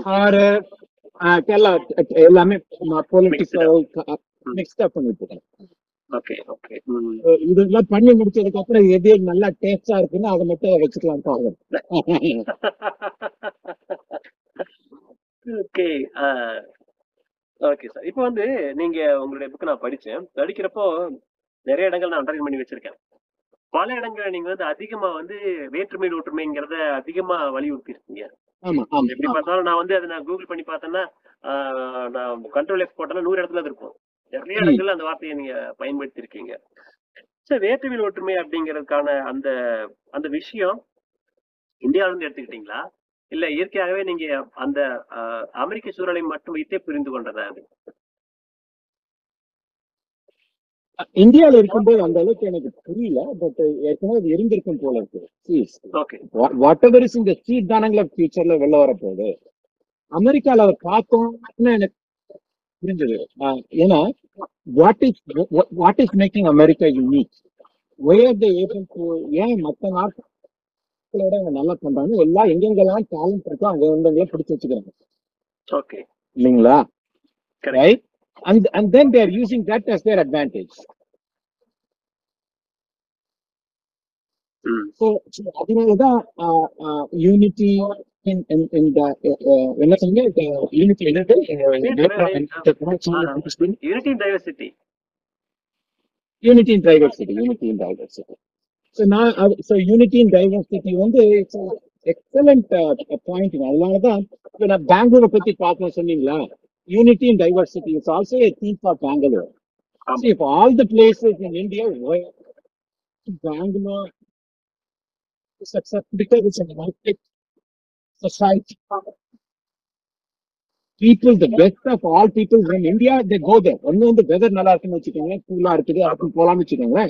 Speaker 2: ஹாரர் எல்லாம் பொலிட்டிக்கல் பண்ணிட்டு இருக்கேன்
Speaker 1: ஓகே ஓகே
Speaker 2: இதெல்லாம் பண்ணி முடிச்சதுக்கு அப்புறம் எது நல்லா டேஸ்டா இருக்குன்னு அதை மட்டும் வச்சுக்கலாம் பாருங்க.
Speaker 1: ஓகே ஓகே சார் இப்போ வந்து நீங்க உங்களுடைய புக் நான் படிச்சேன். படிக்கிறப்போ நிறைய இடங்கள் நான் அண்டர்லைன் பண்ணி வச்சிருக்கேன். பல இடங்களை நீங்க வந்து அதிகமா வந்து வேற்றுமை ஒற்றுமைங்கிறத அதிகமா வலியுறுத்தி இருக்கீங்க எப்படி பார்த்தாலும் நான் வந்து அதை நான் கூகுள் பண்ணி பார்த்தேன்னா நான் கண்ட்ரோல் எஃப் போட்டேன்னா நூறு இடத்துல இருக்கும். நிறைய. இடங்கள்ல அந்த வார்த்தையை நீங்க பயன்படுத்தி இருக்கீங்க சார் வேற்றுமையில் ஒற்றுமை அப்படிங்கிறதுக்கான அந்த அந்த விஷயம் இந்தியாவில இருந்து எடுத்துக்கிட்டீங்களா? இல்ல இயற்கையாகவே நீங்க அந்த அமெரிக்க சூழலை மட்டும் வைத்தே புரிந்து கொண்டதா அது?
Speaker 2: இந்தியால இருக்கும்போது அந்த அளவுக்கு எனக்கு புரியல பட் ஏற்கனவே அது இருந்திருக்கும் போல இருக்கு.
Speaker 1: ஓகே
Speaker 2: வாட் எவர் இஸ் இந்த ஸ்ட்ரீட் தானங்கள ஃபியூச்சர்ல வெளில வரப்போகுது. அமெரிக்கால அதை பார்த்தோம்னு எனக்கு புரிஞ்சது. ஆஹ் ஏன்னா what is what is making America unique why are the able to ஏன் மற்ற நாட்களோட அவங்க நல்லா பண்றாங்க? எல்லாம் எங்கெங்கெல்லாம் டேலண்ட் இருக்கோ அங்க எங்கெல்லாம் பிடிச்சு வச்சுக்கிறாங்க.
Speaker 1: ஓகே
Speaker 2: இல்லைங்களா?
Speaker 1: Correct.
Speaker 2: right? And and then they are using that as so so அதனாலதான் யூனிட்டி இந்த என்ன சொன்னீங்க யூனிட்டி என்னது
Speaker 1: unity diversity
Speaker 2: unity in diversity unity in diversity so நான் ஸோ யூனிட்டி இன் டைவர்சிட்டி வந்து எக்ஸலண்ட் பாயிண்ட் அதனாலதான் இப்போ நான் பெங்களூரை பத்தி பார்க்கணும் சொன்னீங்களா? Unity in diversity is also a theme for Bangalore
Speaker 1: ஆமா.
Speaker 2: See, if all the places in India were Bangalore is accepted because it's a multi society. People, the best of all people in India, they go there. ஒண்ணு வந்து weather நல்லா இருக்குன்னு வச்சுக்கோங்க கூலா இருக்குது அதுக்கு போலாம்னு வச்சுக்கோங்க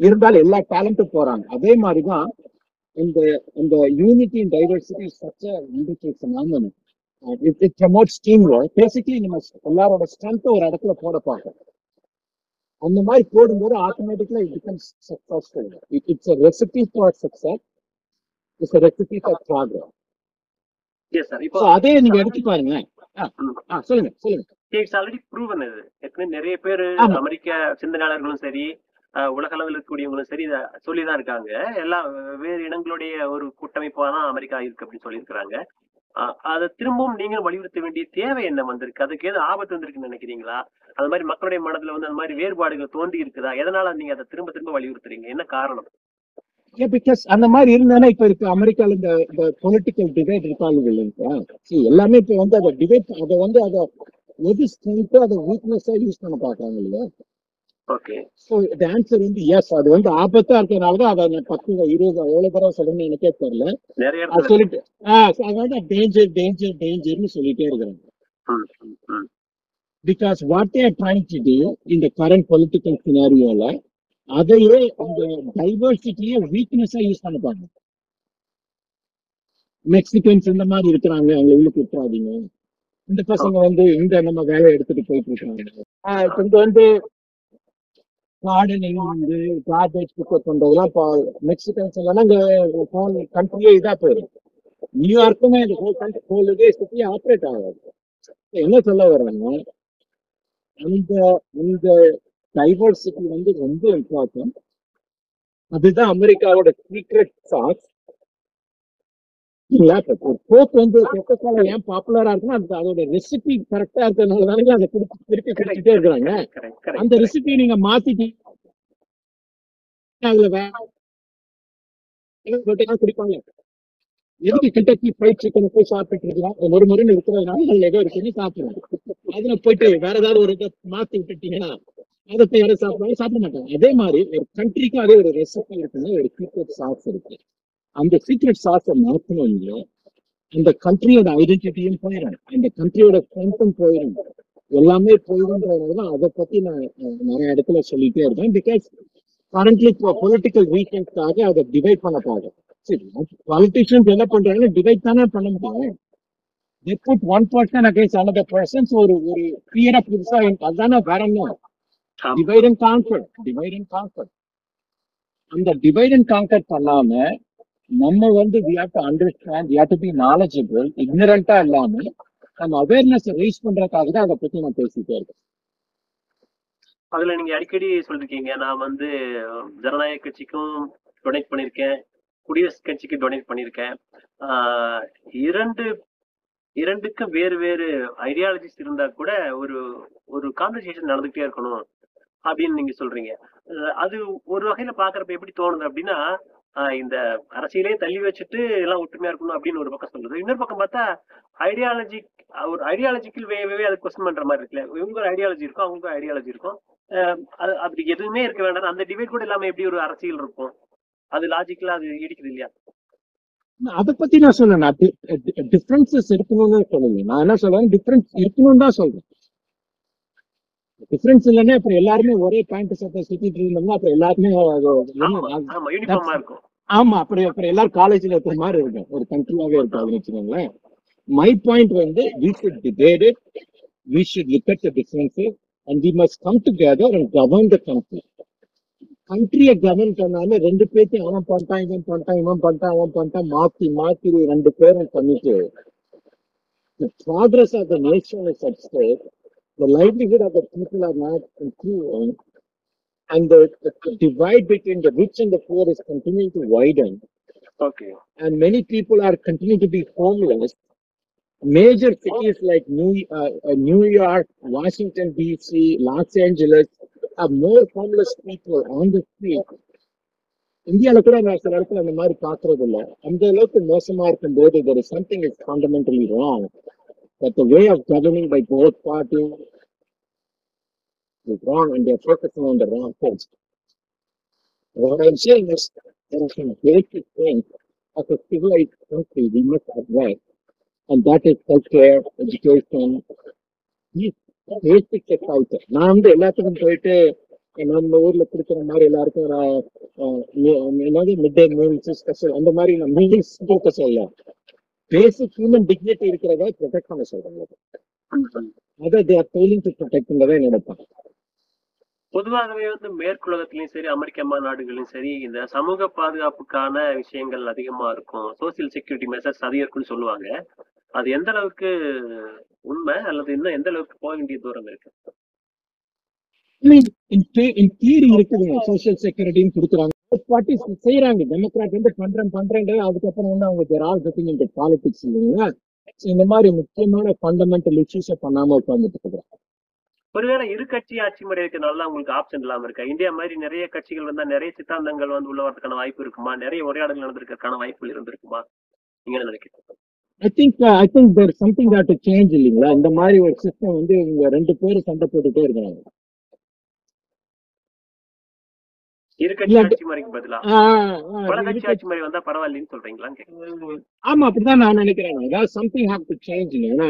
Speaker 2: இருந்தாலும் எல்லா டேலண்ட்டும் போறாங்க அதே மாதிரிதான் இந்த இந்த unity in diversity such indication phenomenon. It it, it promotes teamwork. Basically, நம்ம எல்லாரோட ஸ்ட்ரென்த் ஒரு இடத்துல போட பார்க்கணும் அந்த மாதிரி போடும்போது ஆட்டோமேட்டிக்கலா it becomes successful it it's recipe for success it's a recipe for progress
Speaker 1: yes sir இப்போ
Speaker 2: ஸோ அதே நீங்க எடுத்து பாருங்க ஆ,
Speaker 1: ம்.
Speaker 2: ஆ, சொல்லுங்க சொல்லுங்க.
Speaker 1: இட்ஸ் ஆல்ரெடி ப்ரூவன் இது. ஏற்கனவே நிறைய பேர். அமெரிக்க சிந்தனையாளர்களும் சரி உலக அளவில் இருக்கக்கூடியவங்களும் சரி இதை சொல்லிதான் இருக்காங்க. எல்லா வேறு இனங்களுடைய ஒரு கூட்டமைப்பா தான் அமெரிக்கா இருக்கு அப்படின்னு சொல்லியிருக்கிறாங்க. அதை திரும்பவும் நீங்கள் வலியுறுத்த வேண்டிய தேவை என்ன வந்திருக்கு? அதுக்கு ஏது ஆபத்து வந்திருக்குன்னு நினைக்கிறீங்களா? அந்த மாதிரி மக்களுடைய மனதுல வந்து அந்த மாதிரி வேறுபாடுகள் தோண்டி இருக்குதா? எதனால நீங்க அதை திரும்ப திரும்ப வலியுறுத்துறீங்க? என்ன காரணம்?
Speaker 2: பிகாஸ் அந்த மாதிரி இருந்தானே இப்ப இருக்கு. அமெரிக்கால இந்த இந்த பொலிட்டிக்கல் டிபேட் இருக்காங்க இல்லைங்களா? எல்லாமே இப்ப வந்து அதை டிபேட் அதை வந்து அதை எது ஸ்ட்ரென்த்தோ அதை வீக்னஸா யூஸ் பண்ண பாக்குறாங்க இல்லையா? ஸோ இந்த ஆன்சர் வந்து எஸ் அது வந்து ஆபத்தா இருக்கிறதுனால தான் அதை பத்து இருபது எவ்வளவு தடவை சொல்றேன்னு எனக்கே தெரியல. அது சொல்லிட்டு ஆஹ் அதாவது டேஞ்சர் டேஞ்சர் டேஞ்சர்னு சொல்லிட்டே இருக்கிறாங்க. Because what they're trying to do இந்த கரண்ட் பொலிட்டிக்கல் சினாரியோல அதையே அந்த டைவர்சிட்டியே வீக்னஸா யூஸ் பண்ணப்பாங்க மெக்சிகன்ஸ் இந்த மாதிரி இருக்கிறாங்க அவங்களை உள்ள விட்டுறாதீங்க. இந்த பசங்க வந்து இந்த நம்ம வேலையை எடுத்துட்டு போயிட்டு இருக்காங்க. இங்க வந்து கார்டனிங் வந்து கார்பேஜ் பிக்கப் பண்றதெல்லாம் இப்போ மெக்சிகன்ஸ் எல்லாம் இங்க ஹோல் கண்ட்ரியே இதா போயிடும். நியூயார்க்குமே இந்த ஹோல் கண்ட்ரி ஹோல் இதே சிட்டியே ஆப்ரேட் ஆகாது. என்ன சொல்ல வர்றாங்க அந்த இந்த டைவர்சிட்டி வந்து ரொம்ப இம்பார்ட்டன்ட் அதுதான் அமெரிக்காவோட சீக்ரெட் சாஸ் கோக் வந்து கொக்கோ கோலா ஏன் பாப்புலரா இருக்குன்னா அது அதோட ரெசிபி கரெக்டா இருக்கிறதுனால தானே அதை குடிச்சு திருப்பி குடிச்சிட்டே இருக்கிறாங்க. அந்த ரெசிபி நீங்க மாத்திட்டீங்க. அதுல வேற குடிப்பாங்க. எதுக்கு கிட்டக்கி ஃப்ரைட் சிக்கன் போய் சாப்பிட்டு இருக்கலாம் ஒரு முறைன்னு இருக்கிறதுனால அதுல ஏதோ இருக்குன்னு சாப்பிடுறாங்க அதுல போயிட்டு வேற ஏதாவது ஒரு இதை மாத்தி விட்டுட்டீங்கன்னா அதை யாரும் சாப்பிடுவாங்க சாப்பிட மாட்டாங்க. அதே மாதிரி ஒரு கண்ட்ரிக்கும் அதே ஒரு ரெசிபி இருக்குன்னா ஒரு சீக்ரெட் சாஸ் இருக்கு. அந்த சீக்ரெட் சாஸை மாற்றணும் இல்லையோ அந்த கண்ட்ரியோட ஐடென்டிட்டியும் போயிடும். அந்த கண்ட்ரியோட ஸ்ட்ரென்த்தும் போயிடும். எல்லாமே போயிடும்ன்றதுனால அதை பத்தி நான் நிறைய இடத்துல சொல்லிட்டே இருக்கேன். பிகாஸ் கரண்ட்லி இப்போ பொலிட்டிக்கல் ரீசன்ஸ்க்காக அதை டிவைட் பண்ண பாருங்க சரி பாலிட்டிஷியன்ஸ் என்ன பண்றாங்கன்னா டிவைட் தானே பண்ண முடியும். They put one person against another persons ஒரு ஒரு கிளியரா புதுசா அதுதானே வேற என்ன divide and conquer divide and conquer அந்த டிவைட் அண்ட் கான்கர் பண்ணாம நம்ம வந்து we have to understand we have to be knowledgeable ignorant-ஆ இல்லாம நம்ம அவேர்னஸ் ரைஸ் பண்றதுக்காக தான் அதை பத்தி நான் பேசிட்டே இருக்கேன்.
Speaker 1: அதுல நீங்க அடிக்கடி சொல்லிருக்கீங்க நான் வந்து ஜனநாயக கட்சிக்கும் டொனேட் பண்ணிருக்கேன் குடியரசு கட்சிக்கு டொனேட் பண்ணிருக்கேன் இரண்டு இரண்டுக்கும் வேறு வேறு ஐடியாலஜிஸ் இருந்தா கூட ஒரு ஒரு கான்வர்சேஷன் நடந்துகிட்டே இருக்கணும். அப்படின்னு நீங்க சொல்றீங்க. அது ஒரு வகையில பாக்குறப்ப எப்படி தோணுது அப்படின்னா இந்த அரசியலே தள்ளி வச்சுட்டு எல்லாம் ஒற்றுமையா இருக்கணும் அப்படின்னு ஒரு பக்கம் சொல்லுது இன்னொரு பக்கம் பார்த்தா ஐடியாலஜி ஒரு ஐடியாலஜிக்கல் வேவே அது கொஸ்டின் பண்ற மாதிரி இருக்குல்ல. இவங்க ஒரு ஐடியாலஜி இருக்கும் அவங்க ஐடியாலஜி இருக்கும். அது அப்படி எதுவுமே இருக்க வேண்டாம். அந்த டிபேட் கூட இல்லாம எப்படி ஒரு அரசியல் இருக்கும்? அது லாஜிக்கலா அது இடிக்குது இல்லையா?
Speaker 2: அதை பத்தி நான் சொன்னேன் டிஃபரன்சஸ் இருக்கணும்னு சொல்லுங்க நான் என்ன சொல்றேன் டிஃபரன்ஸ் இருக்கணும்னு தான் சொல்றேன். டிஃபரன்ஸ் இல்லைன்னா அப்புறம் எல்லாருமே ஒரே பேண்ட் சட்டை சுத்திட்டு இருந்தோம்னா அப்புறம் எல்லாருமே
Speaker 1: ஆமா
Speaker 2: அப்புறம் அப்புறம் எல்லாரும் காலேஜ்ல இருக்கிற மாதிரி இருக்கும். ஒரு கண்ட்ரியாவே இருக்காதுன்னு வச்சுக்கோங்களேன். மை பாயிண்ட் வந்து we should debate it we should look at the differences and we must come together and govern the country. கண்ட்ரிய கவர்ன் பண்ணாம ரெண்டு பேர்த்தையும் அவன் பண்ணிட்டான் இவன் பண்ணிட்டான் இவன் பண்ணிட்டான் அவன் பண்ணிட்டான் மாத்தி மாத்தி ரெண்டு பேரும் பண்ணிட்டு progress of the nation is at stake. the livelihood of the people are not improving and the, the divide between the rich and the poor is continuing to widen
Speaker 1: okay
Speaker 2: and many people are continuing to be homeless. Major cities like New, uh, uh, New York, Washington D.C., Los Angeles have more homeless people on the street. இந்தியால கூட நான் சில இடத்துல அந்த மாதிரி பாக்குறது இல்ல அந்த அளவுக்கு மோசமா இருக்கும்போது there is something is fundamentally wrong that the way of governing by both parties is wrong and they're focusing on the wrong things. What I'm saying is there are some basic things as a civilized country we must address, and that is healthcare, education, these basic culture. நான் வந்து எல்லாத்துக்கும் போயிட்டு நம்ம ஊர்ல கொடுக்குற மாதிரி எல்லாருக்கும் நான், அஹ், மீ- என்னது மிட் டே மீல்ஸ் ஸ்பெஷல் அந்த மாதிரி நான் மீல்ஸ் கொடுக்க சொல்ல பேசிக் ஹியூமன் டிக்னிட்டி இருக்கிறத ப்ரொடெக்ட் பண்ண சொல்றாங்க. அதை தே ஆர் ஃபெயிலிங் டு ப்ரொடெக்ட்ங்கிறத நினைப்பாங்க
Speaker 1: பொதுவாகவே வந்து மேற்குலகத்திலயும் சரி அமெரிக்க நாடுகளிலும் சரி இந்த சமூக பாதுகாப்புக்கான விஷயங்கள் அதிகமா இருக்கும். சோசியல் செக்யூரிட்டி மெசர்ஸ் அதிகம் இருக்குன்னு சொல்லுவாங்க. அது எந்த அளவுக்கு உண்மை அல்லது இன்னும் எந்த அளவுக்கு போக வேண்டிய தூரம் இருக்கு?
Speaker 2: சோசியல் செக்யூரிட்டின்னு கொடுக்குறாங்க. பார்ட்டி செய்யறாங்க டெமோக்ராட் வந்து பண்றேன் பண்றேன் அதுக்கப்புறம் வந்து அவங்க ஆல் கெட்டிங் இந்த பாலிடிக்ஸ் இல்லைங்களா? இந்த மாதிரி முக்கியமான ஃபண்டமெண்டல் இஷ்யூஸை பண்ணாம உட்கார்ந்துட்டு இருக்கிறாங்க
Speaker 1: ஒருவேளை இரு கட்சி ஆட்சி முறை இருக்கிறனால உங்களுக்கு ஆப்ஷன் இல்லாம இருக்கா? இந்தியா மாதிரி நிறைய கட்சிகள் வந்தா நிறைய சித்தாந்தங்கள் வந்து உள்ள வரதுக்கான வாய்ப்பு இருக்குமா? நிறைய உரையாடல் நடந்திருக்கிறதுக்கான வாய்ப்புகள் இருந்திருக்குமா? நீங்க நினைக்கிறீங்க?
Speaker 2: I think I think there something that change இல்லைங்களா? இந்த மாதிரி ஒரு சிஸ்டம் வந்து இவங்க ரெண்டு பேரும் சண்டை போட்டுட்டே இருக்கிறாங்க
Speaker 1: இரு கட்சி
Speaker 2: இல்ல,
Speaker 1: ஆட்சி முறைக்கு பதிலா
Speaker 2: ஆஹ் ஆஹ்
Speaker 1: பல
Speaker 2: இது
Speaker 1: கட்சி ஆட்சி முறை வந்தா பரவாயில்லைன்னு சொல்றீங்களான்னு கேக்குறேன்.
Speaker 2: ஆமா அப்படிதான் நான் நினைக்கிறேன். சம்திங் ஹேவ் டு சேஞ்ச் ஏன்னா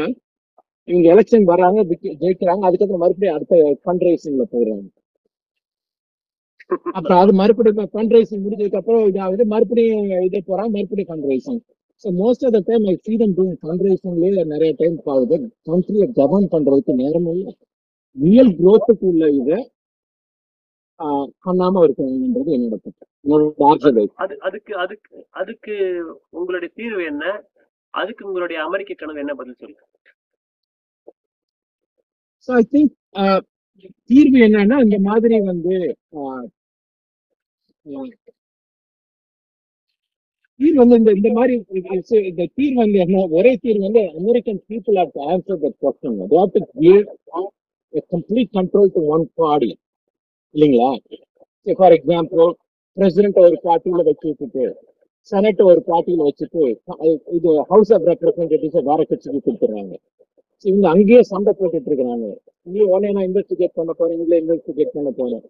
Speaker 2: இவங்க எலெக்ஷன் வராங்க விக்க- ஜெயிக்கிறாங்க அதுக்கப்புறம் மறுபடியும் அடுத்த ஃபண்ட் ரைசிங்ல போயிடுறாங்க. அப்புறம் அது மறுபடியும் ஃபண்ட் ரைசிங் முடிஞ்சதுக்கு அப்புறம் இதாவது மறுபடியும் இதே போறாங்க மறுபடியும் fund raising so most of the time I see them doing fund ரைசிங்லேயே நிறைய டைம் ஆகுது கண்ட்ரியை கவர்ன் பண்றதுக்கு நேரமும் இல்லை. ரியல் growth-க்கு உள்ள இதை. பண்ணாம இருக்கணுன்றது என்னோட.
Speaker 1: அது அதுக்கு அதுக்கு அதுக்கு உங்களுடைய தீர்வு என்ன? அதுக்கு உங்களுடைய அமெரிக்க கனவு என்ன பதில் சொல்லுங்க.
Speaker 2: I think uh, தீர்வு என்னன்னா இந்த மாதிரி வந்து தீர்வு வந்து இந்த இந்த மாதிரி இந்த தீர்வு வந்து என்ன ஒரே தீர்வு வந்து American people have to answer that question they have to give complete control to one body இல்லைங்களா ஃபார் எக்ஸாம்பிள் பிரசிடென்ட் ஒரு பார்ட்டியில வச்சுக்கிட்டு செனட் ஒரு பார்ட்டியில வச்சுட்டு இது ஹவுஸ் ஆஃப் ரெப்ரஸன்டேட்டிவ்ஸ் வேற கட்சிக்கு கொடுத்துறாங்க இவங்க அங்கேயே சண்டை போட்டுட்டு இருக்கிறாங்க நீ உடனே நான் இன்வெஸ்டிகேட் பண்ண போறேன் இவங்களே இன்வெஸ்டிகேட் பண்ண போறேன்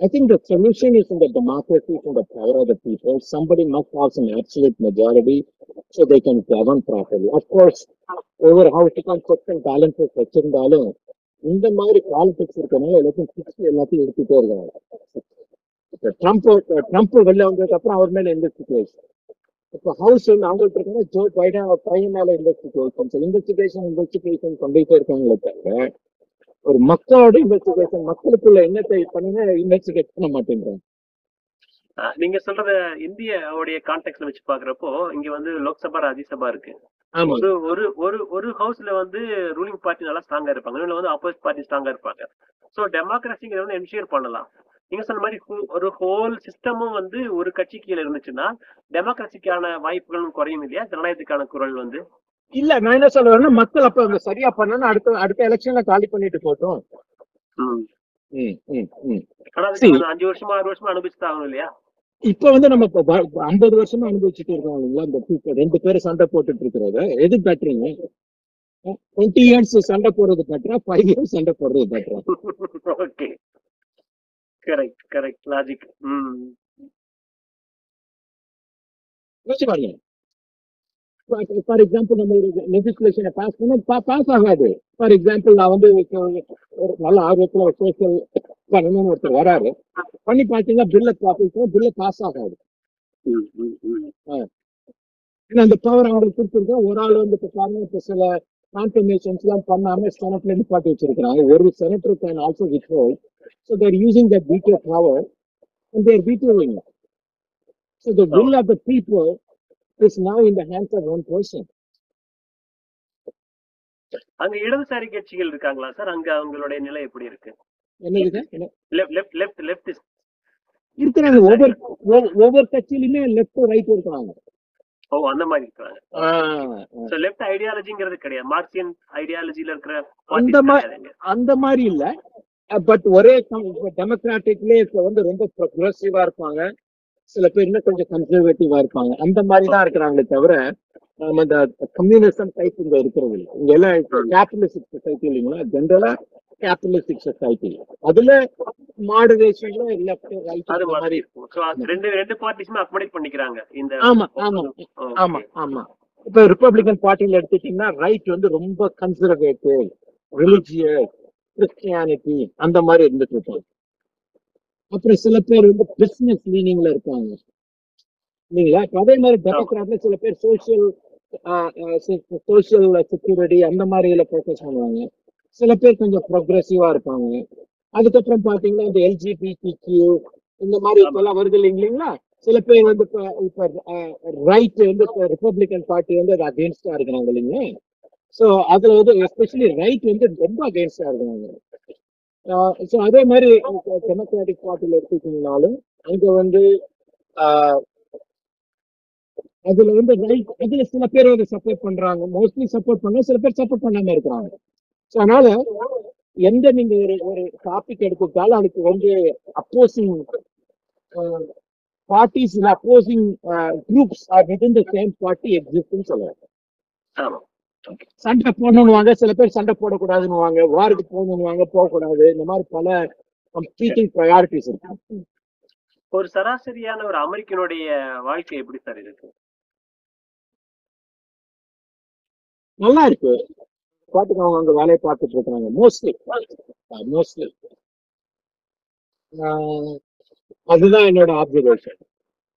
Speaker 2: I think the solution is in the democracy, is in the power of the people. Somebody must have some absolute majority so they can govern properly. Of course, over house வச்சிருந்தாலும் இந்த மாதிரி politics இருக்கனால எல்லாத்தையும் பிடிச்சி எல்லாத்தையும் எடுத்துட்டே இருக்காங்க Trump Trump வெளில வந்ததுக்கு அப்புறம் அவர் மேல இன்வெஸ்டிகேஷன் இப்போ ஹவுஸ் வந்து அவங்கள்ட்ட இருக்காங்க ஜோ பைடன் அவர் பையன் மேல இன்வெஸ்டிகேஷன் இன்வெஸ்டிகேஷன் இன்வெஸ்டிகேஷன் கொண்டுட்டே இருக்காங்களே தவிர ஒரு மக்களோட இன்வெஸ்டிகேஷன் மக்களுக்குள்ள என்னத்தை பண்ணினா இன்வெஸ்டிகேட் பண்ண மாட்டேங்கிறாங்க
Speaker 1: நீங்க சொல்றத இந்தியாவுடைய கான்டெக்ட்ல வச்சு பாக்குறப்போ இங்க வந்து லோக்சபா ராஜ்யசபா இருக்கு. ஒரு ஒரு ஒரு ஒரு ஹவுஸ்ல வந்து ரூலிங் பார்ட்டி நல்லா ஸ்ட்ராங்கா இருப்பாங்க. இன்னொன்னு வந்து ஆப்போசிட் பார்ட்டி ஸ்ட்ராங்கா இருப்பாங்க. சோ டெமோக்ரஸிங்கிறத வந்து என்ஷூர் பண்ணலாம். நீங்க சொன்ன மாதிரி ஒரு ஹோல் சிஸ்டமும் வந்து ஒரு கட்சி கீழ இருந்துச்சுன்னா டெமோக்ரஸிக்கான வாய்ப்புகளும் குறையும் இல்லையா? ஜனநாயகத்துக்கான குரல் வந்து?
Speaker 2: இல்ல நான் என்ன சொல்ல வரேன்னா மக்கள் அப்ப சரியா பண்ணணும் அடுத்த அடுத்த எலெக்ஷன்ல காலி பண்ணிட்டு போட்டோம்
Speaker 1: அஞ்சு வருஷமா ஆறு வருஷமா அனுபவிச்சுதான் ஆகணும் இல்லையா?
Speaker 2: இப்ப வந்து நம்ம ஐம்பது வருஷமா அனுபவிச்சுட்டு இருக்கோம் இல்லைங்களா? இந்த people ரெண்டு பேரும் சண்டை போட்டுட்டு இருக்கிறத. எது பெட்டருங்க டுவெண்ட்டி இயர்ஸ் சண்டை போடுறது பெட்டரா ஃபைவ் இயர்ஸ் சண்டை போடுறது பெட்டரா
Speaker 1: ஓகே கரெக்ட் கரெக்ட் லாஜிக் ம்.
Speaker 2: யோசிச்சு பாருங்க. ஃபார் எக்ஸாம்பிள் நம்ம லெஜிஸ்லேஷனை பாஸ் பண்ண பாஸ் ஆகாது. ஃபார் எக்ஸாம்பிள் நான் வந்து ஒரு நல்ல ஆர்வத்துல ஒரு சோசியல் பண்ணணும்னு ஒருத்தர் வராரு. பண்ணி பார்த்தீங்கன்னா பில்ல பாஸ் பில்ல பாஸ் ஆகாது. ஏன்னா அந்த பவர் அவங்களுக்கு கொடுத்துருக்கோம். ஒரு ஆள் வந்து இப்ப பாருங்க இப்ப சில கான்ஃபர்மேஷன்ஸ் எல்லாம் பண்ணாம செனட்ல நிப்பாட்டி வச்சிருக்காங்க ஒரு senator can also withdraw so they're using the veto power and they're vetoing so the will of the people is now in the hands of one person
Speaker 1: அங்க இடதுசாரி கட்சிகள் இருக்காங்களா சார்? அங்க அவங்களுடைய நிலை எப்படி இருக்கு?
Speaker 2: என்ன? இருக்கிறாங்க. ஒவ்வொரு ஒவ்வொரு- கட்சியிலுமே லெஃப்ட் ரைட் இருக்கிறாங்க.
Speaker 1: ஓ அந்த மாதிரி இருக்காங்க சோ லெஃப்ட் ஐடியாலஜிங்கிறது கிடையாது. மார்க்சியன் ஐடியாலஜில இருக்கிற
Speaker 2: அந்த
Speaker 1: parties
Speaker 2: மா-
Speaker 1: கிடையாதுங்க.
Speaker 2: அந்த மாதிரி இல்ல. பட் ஒரே டெமோக்ராட்டிக்லயே வந்து ரொம்ப ப்ரோக்ரஸிவா இருப்பாங்க. சில பேர் இன்னும் கொஞ்சம் கன்சர்வேட்டிவா இருப்பாங்க. அந்த மாதிரி தான் இருக்கிறாங்களே தவிர நம்ம இந்த கம்யூனிசம் டைப் இங்க இருக்கிறது இல்லை. இங்க எல்லாம் கேபிட்டலிஸ்டிக் சொசைட்டி இல்லைங்களா? ஜென்ரலா கேபிட்டலிஸ்டிக் சொசைட்டி அதுல மாடுரேஷன்ல லெஃப்ட் ரைட்
Speaker 1: அது
Speaker 2: மாதிரி
Speaker 1: ரெண்டு ரெண்டு பார்ட்டிஸுமே அக்கமடேட் பண்ணிக்கிறாங்க. இந்த
Speaker 2: ஆமா ஆமா. ஆமா ஆமா. இப்ப ரிப்பப்ளிகன் பார்ட்டில எடுத்துட்டீங்கன்னா ரைட் வந்து ரொம்ப கன்சர்வேட்டிவ் ரிலிஜியஸ் கிறிஸ்டியானிட்டி அந்த மாதிரி இருந்துட்டு இருப்பாங்க அப்புறம் சில பேர் வந்து பிசினஸ் லீனிங்ல இருப்பாங்க. இல்லைங்களா? அதே மாதிரி டெமோக்ராட்ல சில பேர் சோசியல் சோசியல் செக்யூரிட்டி அந்த மாதிரி இதுல ஃபோக்கஸ் பண்ணுவாங்க. சில பேர் கொஞ்சம் ப்ரோக்ரஸிவா இருப்பாங்க. அதுக்கப்புறம் பாத்தீங்கன்னா இந்த எல்ஜிபிடி கியூ இந்த மாதிரி இப்பெல்லாம் வருது இல்லைங்களா? சில பேர் வந்து இப்ப இப்ப ரைட் வந்து இப்ப ரிப்பப்ளிகன் பார்ட்டி வந்து அது அகேன்ஸ்டா இருக்கிறாங்க இல்லைங்களா? சோ அதுல வந்து எஸ்பெஷலி ரைட் வந்து ரொம்ப அகேன்ஸ்டா இருக்கிறாங்க. ஸோ அதே மாதிரி டெமோக்ராட்டிக் பார்ட்டில எடுத்துக்கிட்டீங்கனாலும் அங்க வந்து ஆஹ், அதுல வந்து ரைட் அதுல சில பேர் வந்து சப்போர்ட் பண்றாங்க. மோஸ்ட்லி சப்போர்ட் பண்ண சில பேர் சப்போர்ட் பண்ணாம இருக்கிறாங்க. ஸோ அதனால எந்த நீங்க ஒரு ஒரு டாபிக் எடுத்துக்கிட்டாலும் அதுக்கு வந்து opposing parties opposing groups are within the same party எக்ஸிஸ்ட்னு சொல்லுவாங்க.
Speaker 1: ஆமா.
Speaker 2: சண்டை போடணும்னுவாங்க. சில பேர் சண்டை போடக்கூடாதுன்னுவாங்க. வாருக்கு போகணும்னுவாங்க போகக்கூடாது. இந்த மாதிரி பல கம்ப்ளீட்டிங் ப்ரையாரிட்டிஸ் இருக்கு.
Speaker 1: ஒரு சராசரியான ஒரு அமெரிக்கனுடைய வாழ்க்கை எப்படி சார் இருக்கு?
Speaker 2: நல்லா இருக்கு. பாட்டுக்கு அவங்க அங்க வேலையை பார்த்துட்டு இருக்காங்க மோஸ்ட்லி மோஸ்ட்லி அதுதான் என்னோட ஆப்சர்வேஷன்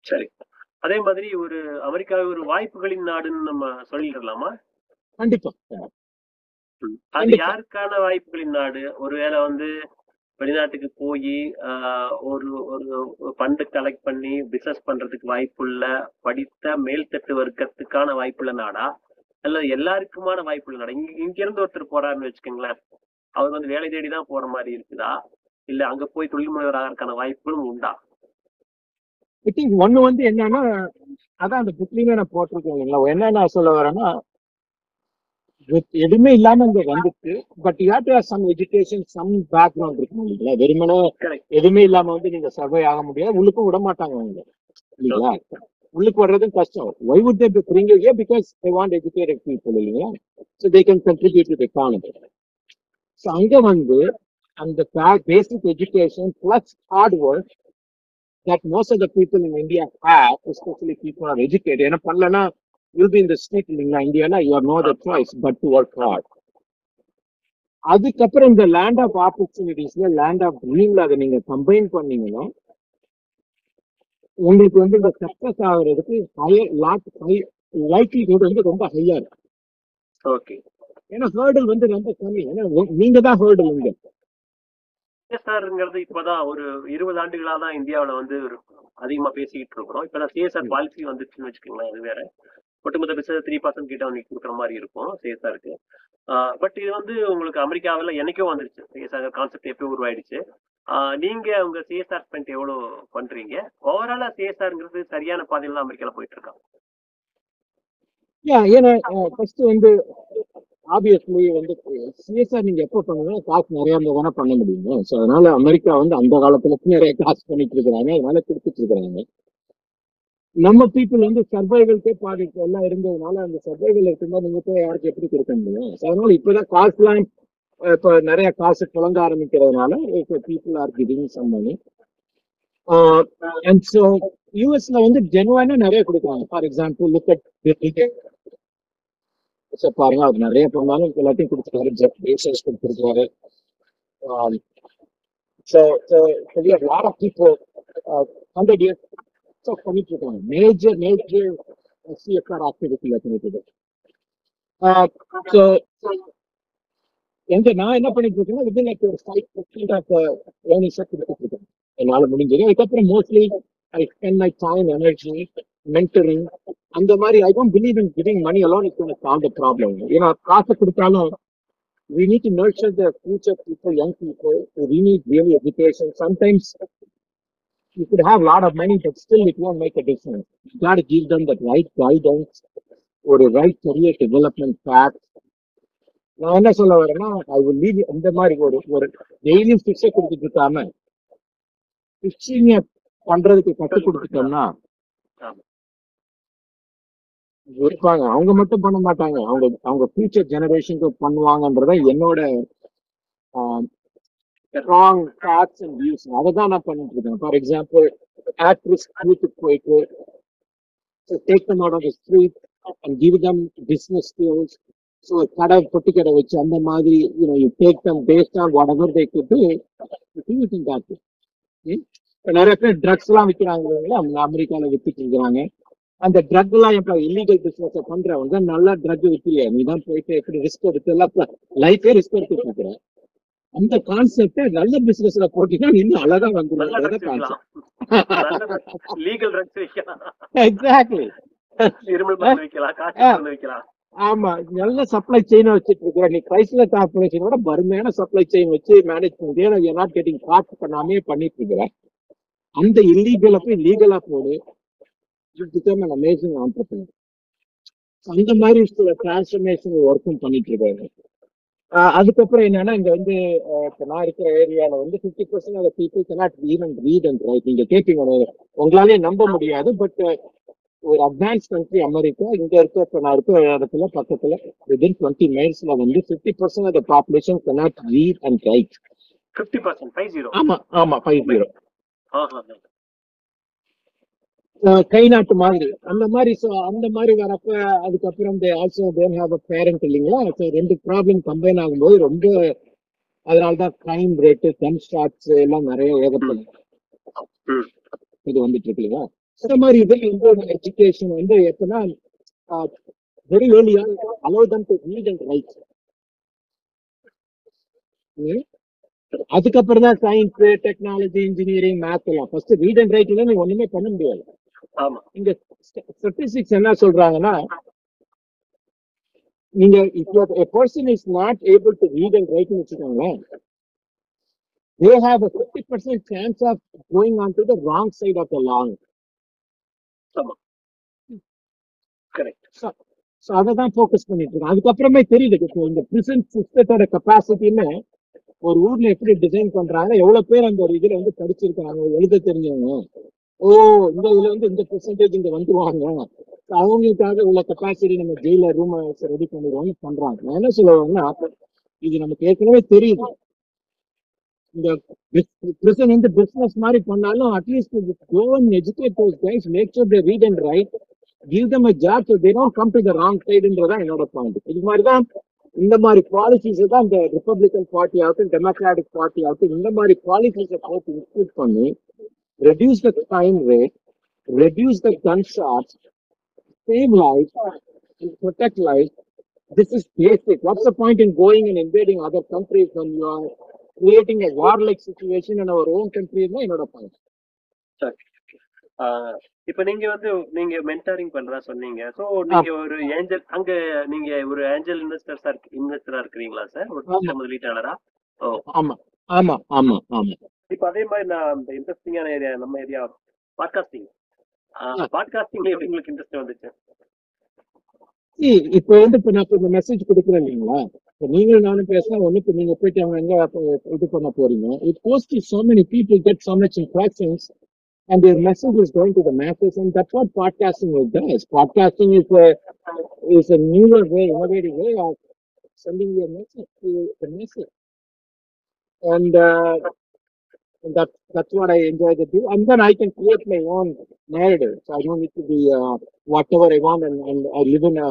Speaker 1: சரி. அதே மாதிரி ஒரு அமெரிக்கா ஒரு வாய்ப்புகளின் நாடுன்னு நம்ம சொல்லிடலாமா?
Speaker 2: கண்டிப்பா.
Speaker 1: அது. யாருக்கான வாய்ப்புகளின் நாடு? ஒருவேளை வந்து வெளிநாட்டுக்கு போய் ஒரு ஒரு ஃபண்டு கலெக்ட் பண்ணி பிசினஸ் பண்றதுக்கு வாய்ப்புள்ள படித்த மேல்தட்டு வர்க்கத்துக்கான வாய்ப்புள்ள நாடா? அல்லது எல்லாருக்குமான வாய்ப்புள்ள நாடா? இங்க இங்க இருந்து ஒருத்தர் போறாருன்னு வச்சுக்கோங்களேன். அவர் வந்து வேலை தேடி தான் போற மாதிரி இருக்குதா? இல்ல அங்க போய் தொழில் முனைவர் ஆகிறதுக்கான வாய்ப்புகளும் உண்டா?
Speaker 2: ஐ திங்க் ஒண்ணு வந்து என்னன்னா அதான் அந்த புக்லயுமே நான் போட்டிருக்கேன் இல்லைங்களா? என்ன நான் சொல்ல வரேன்னா எதுவுமே இல்லாம இங்க வந்துட்டு but you to some education some background இருக்கும் இல்லைங்களா? வெறுமனே. எதுவுமே இல்லாம வந்து நீங்க சர்வை ஆக முடியாது. உள்ளுக்கும் விட மாட்டாங்க அவங்க. இல்லைங்களா? உள்ளுக்கு வர்றதும் கஷ்டம். Why would they you here? Because they want educated people இல்லைங்களா? So they can contribute to the economy. So அங்க வந்து அந்த basic education plus hard work that most of the people in India have, especially people who are educated. ஏன்னா பண்ணலன்னா you'll be in the street இல்லைங்களா இந்தியானா you have no other choice but to work hard. அதுக்கப்புறம் இந்த land of ஆப்பர்ச்சுனிட்டிஸ்ல land of ட்ரீம்ல அதை நீங்க கம்பைன் பண்ணீங்கன்னா உங்களுக்கு வந்து இந்த சக்சஸ் ஆகுறதுக்கு ஹையர் லாட் ஹை லைக்லிஹுட் வந்து ரொம்ப ஹையா இருக்கு
Speaker 1: ஓகே
Speaker 2: ஏன்னா ஹேர்டல் வந்து ரொம்ப கம்மி. ஏன்னா நீங்க தான் ஹேர்டல் இங்க
Speaker 1: சிஎஸ்ஆர்ங்கிறது இப்பதான் ஒரு இருபது ஆண்டுகளா தான் இந்தியாவுல வந்து அதிகமா பேசிக்கிட்டு இருக்கிறோம். இப்பதான் சிஎஸ்ஆர் பாலிசி வந்துச்சுன்னு வச்சுக்கோங்களேன் அது வேற. ஒட்டுமொத்த பிசினஸ் த்ரீ பர்சன்ட் கிட்ட உங்களுக்கு கொடுக்குற மாதிரி இருக்கும். சிஎஸ்ஆருக்கு பட் இது வந்து உங்களுக்கு அமெரிக்காவில் என்னைக்கோ வந்துருச்சு. சிஎஸ்ஆர் கான்செப்ட் எப்போ உருவாயிடுச்சு. நீங்க உங்க சிஎஸ்ஆர் ஸ்பெண்ட் எவ்வளவு பண்றீங்க? ஓவராலா சிஎஸ்ஆர்ங்கிறது சரியான பாதையில தான் அமெரிக்கால போயிட்டு இருக்காங்க
Speaker 2: ஏன்னா ஃபர்ஸ்ட் வந்து ஆப்வியஸ்லி வந்து சிஎஸ்ஆர் நீங்க எப்போ பண்ணுங்க காசு நிறைய இருந்தால் தானே பண்ண முடியும் ஸோ அதனால அமெரிக்கா வந்து அந்த காலத்துல நிறைய காசு பண்ணிட்டு இருக்கிறாங்க. அதனால கொடுத்துட்டு இருக்கிறாங்க. நம்ம பீப்புள் வந்து சர்வைவல்கே பாதிப்பு. எல்லாம் இருந்ததுனால அந்த சர்வைவல் இருக்கும்போது நீங்க போய் யாருக்கு எப்படி கொடுக்க முடியும்? அதனால இப்பதான் காசுலாம் அஹ், இப்போ நிறைய காசு புழங்க ஆரம்பிக்கிறதுனால people are giving some money and so யூஎஸ்ல வந்து ஜெனுவானா நிறைய கொடுக்குறாங்க. For example look at so பாருங்க அவர் நிறைய பண்ணாலும் எல்லாத்தையும் கொடுத்துருக்காரு. ஜெஃப் பேசஸ் கொடுத்துருக்காரு. So so lot of people hundred years so பண்ணிட்டு இருக்காங்க மேஜர் மேஜர் சிஎஸ்ஆர் ஆக்டிவிட்டியில் பண்ணிட்டு ஸோ எங்க நான் என்ன பண்ணிட்டு இருக்கேன்னா வித்தின் லைக் ஒரு ஃபைவ் பர்சன்ட் ஆஃப் ஏர்னிங்ஸை கொடுத்துட்டு இருக்கேன் என்னால முடிஞ்சது அதுக்கப்புறம் mostly I spend my time energy mentoring அந்த மாதிரி I don't believe in giving money alone is gonna solve the problem ஏன்னா காசு கொடுத்தாலும் we need to nurture the future people, young people. We need really education. Sometimes you could have a lot of money, but still it won't make a difference. You got to give them the right guidance or a right career development path. நான் என்ன சொல்ல வரேன்னா I will leave இந்த மாதிரி ஒரு ஒரு டெய்லியும் ஃபிக்ஸை கொடுத்துட்டு இருக்காம ஃபிக்ஸிங்க பண்றதுக்கு கற்றுக் கொடுத்துட்டோம்னா. இருப்பாங்க அவங்க மட்டும் பண்ண மாட்டாங்க அவங்க அவங்க ஃபியூச்சர் ஜெனரேஷனுக்கு பண்ணுவாங்கன்றத என்னோட ராங் தாட்ஸ் அண்ட் வியூஸ் அதை தான் நான் பண்ணிட்டு இருக்கேன். ஃபார் எக்ஸாம்பிள் ஆக்ட்ரஸ் வீட்டுக்கு போயிட்டு take them out of the street and give them business skills so கடை பொட்டி கடை வச்சு அந்த மாதிரி you know you take them based on whatever they good இப்போ நிறைய பேர் ட்ரக்ஸ் எல்லாம் விற்கிறாங்க இல்லைங்களா? அமெரிக்கால இருக்கிறாங்க. அந்த ட்ரக் எல்லாம் இப்ப இல்லீகல் பிசினஸ் பண்றவங்க நல்லா ட்ரக் விற்கிறியா நீ தான் போயிட்டு எப்படி ரிஸ்க் எடுத்து எல்லாம் லைஃபே ரிஸ்க் எடுத்துட்டு இருக்கிறேன் அந்த கான்செப்டை நல்ல பிசினஸ்ல போட்டீங்கன்னா இன்னும் அழகா வந்துடும் எக்ஸாக்ட்லி ஆமா. நல்ல சப்ளை செயின் வச்சுட்டு இருக்கிற நீ கிரைஸ்ல கார்பரேஷனோட வறுமையான சப்ளை செயின் வச்சு மேனேஜ் பண்ணி யூ நாட் கெட்டிங் காட் பண்ணாமே பண்ணிட்டு இருக்கிற அந்த இல்லீகலை போய் லீகலா போடு. பிகம் அமேசிங் ஆண்டர்பிரினர் அந்த மாதிரி சில டிரான்ஸ்ஃபர்மேஷன் ஒர்க்கும் பண்ணிட்டு இருக்காரு. ஆஹ் அதுக்கப்புறம் என்னன்னா இங்க வந்து இப்ப நான் இருக்கிற ஏரியால வந்து fifty percent of people cannot even read and write நீங்க கேட்பீங்க உங்க- உங்களாலே நம்ப முடியாது பட் ஒரு அட்வான்ஸ் கண்ட்ரி அமெரிக்கா இங்க இருக்க இப்ப நான் இருக்கிற இடத்துல பக்கத்துல வித்தின் டுவெண்ட்டி மைல்ஸ்ல வந்து fifty percent of population cannot read and write
Speaker 1: fifty percent five zero
Speaker 2: ஆமா ஆமா ஃபைவ் ஜீரோ கை நாட்டு மாதிரி. அந்த மாதிரி so அந்த மாதிரி வரப்ப அதுக்கப்புறம் they also then have a parent இல்லைங்களா? ஸோ ரெண்டு ப்ராப்ளம் கம்பைன் ஆகும்போது ரொம்ப அதனால தான் கிரைம் ரேட்டு கன் ஸ்டாட்ஸ் எல்லாம் நிறைய ஏகப்படும் இது வந்துட்டு இருக்கு இல்லையா? இந்த மாதிரி இது வந்து எஜுகேஷன் வந்து எப்படின்னா very ஏர்லியா allow them to read and write அதுக்கப்புறம் தான் சயின்ஸ் டெக்னாலஜி இன்ஜினியரிங் மேத் எல்லாம். ஃபர்ஸ்ட் ரீட் அண்ட் ரைட்ல நீ ஒண்ணுமே பண்ண முடியாது.
Speaker 1: ஆமா.
Speaker 2: இங்க ஸ்டாட்டிஸ்டிக்ஸ் என்ன சொல்றாங்கன்னா நீங்க இப்போ a person is not able to read and write வச்சுக்கோங்களேன் they have a 50% chance of going on to the wrong side of the
Speaker 1: ஆமா. கரெக்ட்
Speaker 2: ஸோ அதை தான் ஃபோக்கஸ் பண்ணிட்டு இருக்கோம். அதுக்கப்புறமே தெரியுது இந்த பிரிசன் சிஸ்டத்தோட கெப்பாசிட்டின்னு ஒரு ஊர்ல எப்படி டிசைன் பண்றாங்க எவ்வளவு பேர் அந்த ஒரு இதுல வந்து படிச்சிருக்காங்க எழுத தெரிஞ்சவங்க. ஓ இந்த இதுல வந்து இந்த பெர்சன்டேஜ் இங்க வந்துருவாங்க. அவங்களுக்காக உள்ள கெப்பாசிட்டி நம்ம ஜெயில ரூம் ரெடி பண்ணிடுவோம்னு பண்றாங்க. நான் என்ன சொல்லுவாங்கன்னா இது நமக்கு ஏற்கனவே தெரியுது. இந்த பிரசன் வந்து பிசினஸ் மாதிரி பண்ணாலும் at least go and educate those guys make sure they read and write give them a job so they don't come to the wrong என்னோட பாயிண்ட் இது மாதிரி தான் இந்த மாதிரி பாலிசிஸ் தான் இந்த ரிப்பப்ளிகன் பார்ட்டி ஆகட்டும் டெமோக்ராட்டிக் பார்ட்டி ஆகட்டும் இந்த மாதிரி பாலிசிஸை போட்டு இன்க்ளூட் பண்ணி Reduce the time rate reduce the gun shots save life protect life this is basic what's the point in going and invading other countries when you are creating a warlike situation in our own country தான் என்னோட point
Speaker 1: சரி ஆஹ் இப்ப நீங்க வந்து நீங்க mentoring பண்றதா சொன்னீங்க so நீங்க ஒரு ஏஞ்சல் அங்க நீங்க ஒரு ஏஞ்சல் இன்வெஸ்டர்ஸா இன்வெஸ்டரா இருக்கிறீங்களா சார் ஒரு
Speaker 2: ஆமா.
Speaker 1: சின்ன முதலீட்டாளரா ஓ
Speaker 2: ஆமா ஆமா ஆமா ஆமா
Speaker 1: இப்ப அதே மாதிரி நான் இந்த இன்ட்ரெஸ்டிங்கான ஏரியா நம்ம ஏரியா பாட்காஸ்டிங் பாட்காஸ்டிங்ல எப்படி உங்களுக்கு இன்ட்ரெஸ்ட் வந்துச்சு
Speaker 2: See, இப்போ வந்து இப்ப நான் இப்ப இந்த மெசேஜ் கொடுக்குறேன் இல்லைங்களா இப்ப நீங்களும் நானும் பேசினா ஒண்ணு இப்ப நீங்க போயிட்டு அவங்க எங்க அப்ப இது பண்ண போறீங்க it goes to so many people get so much impressions and their message is going to the masses and that's what podcasting is does podcasting is a is a newer way innovative way of sending your message to the message and uh, and that that's what I enjoy to do and then I can create my own narrative so I don't need to be uh, whatever I want and, and I live in a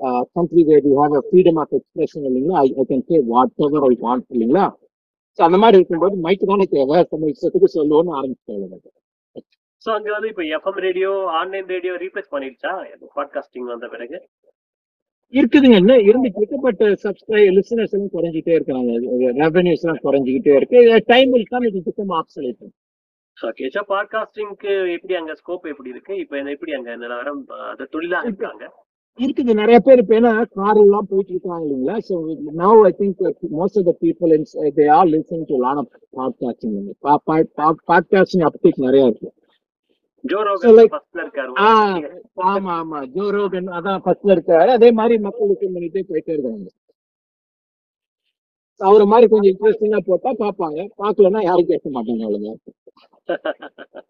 Speaker 2: uh, country where we have a freedom of expression இல்லைங்களா I, I can say whatever I want இல்லைங்களா so அந்த மாதிரி இருக்கும்போது மைக்கு தானே தேவை நம்ம இஷ்டத்துக்கு சொல்லுவோம்னு ஆரம்பிச்சிட்டாங்க
Speaker 1: சோ அங்க வந்து இப்ப FM radio online radio replace பண்ணிடுச்சா podcasting வந்த பிறகு
Speaker 2: இருக்குதுங்க. இன்னும் இருந்துட்டு இருக்கு பட் சப்ஸ்கிரைப் லிசனர்ஸ் எல்லாம் குறைஞ்சிட்டே இருக்காங்க. ரெவன்யூஸ் எல்லாம் குறைஞ்சிக்கிட்டே இருக்கு. டைம் வில் கம் இது பிகம் ஆப்சலேட்
Speaker 1: ஓகே சோ பாட்காஸ்டிங்க்கு எப்படி அங்க ஸ்கோப் எப்படி இருக்கு? இப்ப எப்படி அங்க நிலவரம் அது தொழிலா இருக்காங்க?
Speaker 2: இருக்குது. நிறைய பேர் இப்ப ஏன்னா கார் எல்லாம் போயிட்டு இருக்காங்க இல்லைங்களா? So now I think most of the people in they are listen to lot of podcasting podcasting uptake நிறைய இருக்கு. ஆமா ஆமா. ஜோ ரோகன் அதான் ஃபர்ஸ்ட்ல இருக்காரு. அதே மாதிரி மக்கள் லிசன் பண்ணிட்டே போயிட்டே இருக்காங்க. அவரை மாதிரி கொஞ்சம் இன்ட்ரெஸ்டிங்கா போட்டா பார்ப்பாங்க. பார்க்கலன்னா யாரும் கேட்க மாட்டாங்க அவ்வளவுதான்.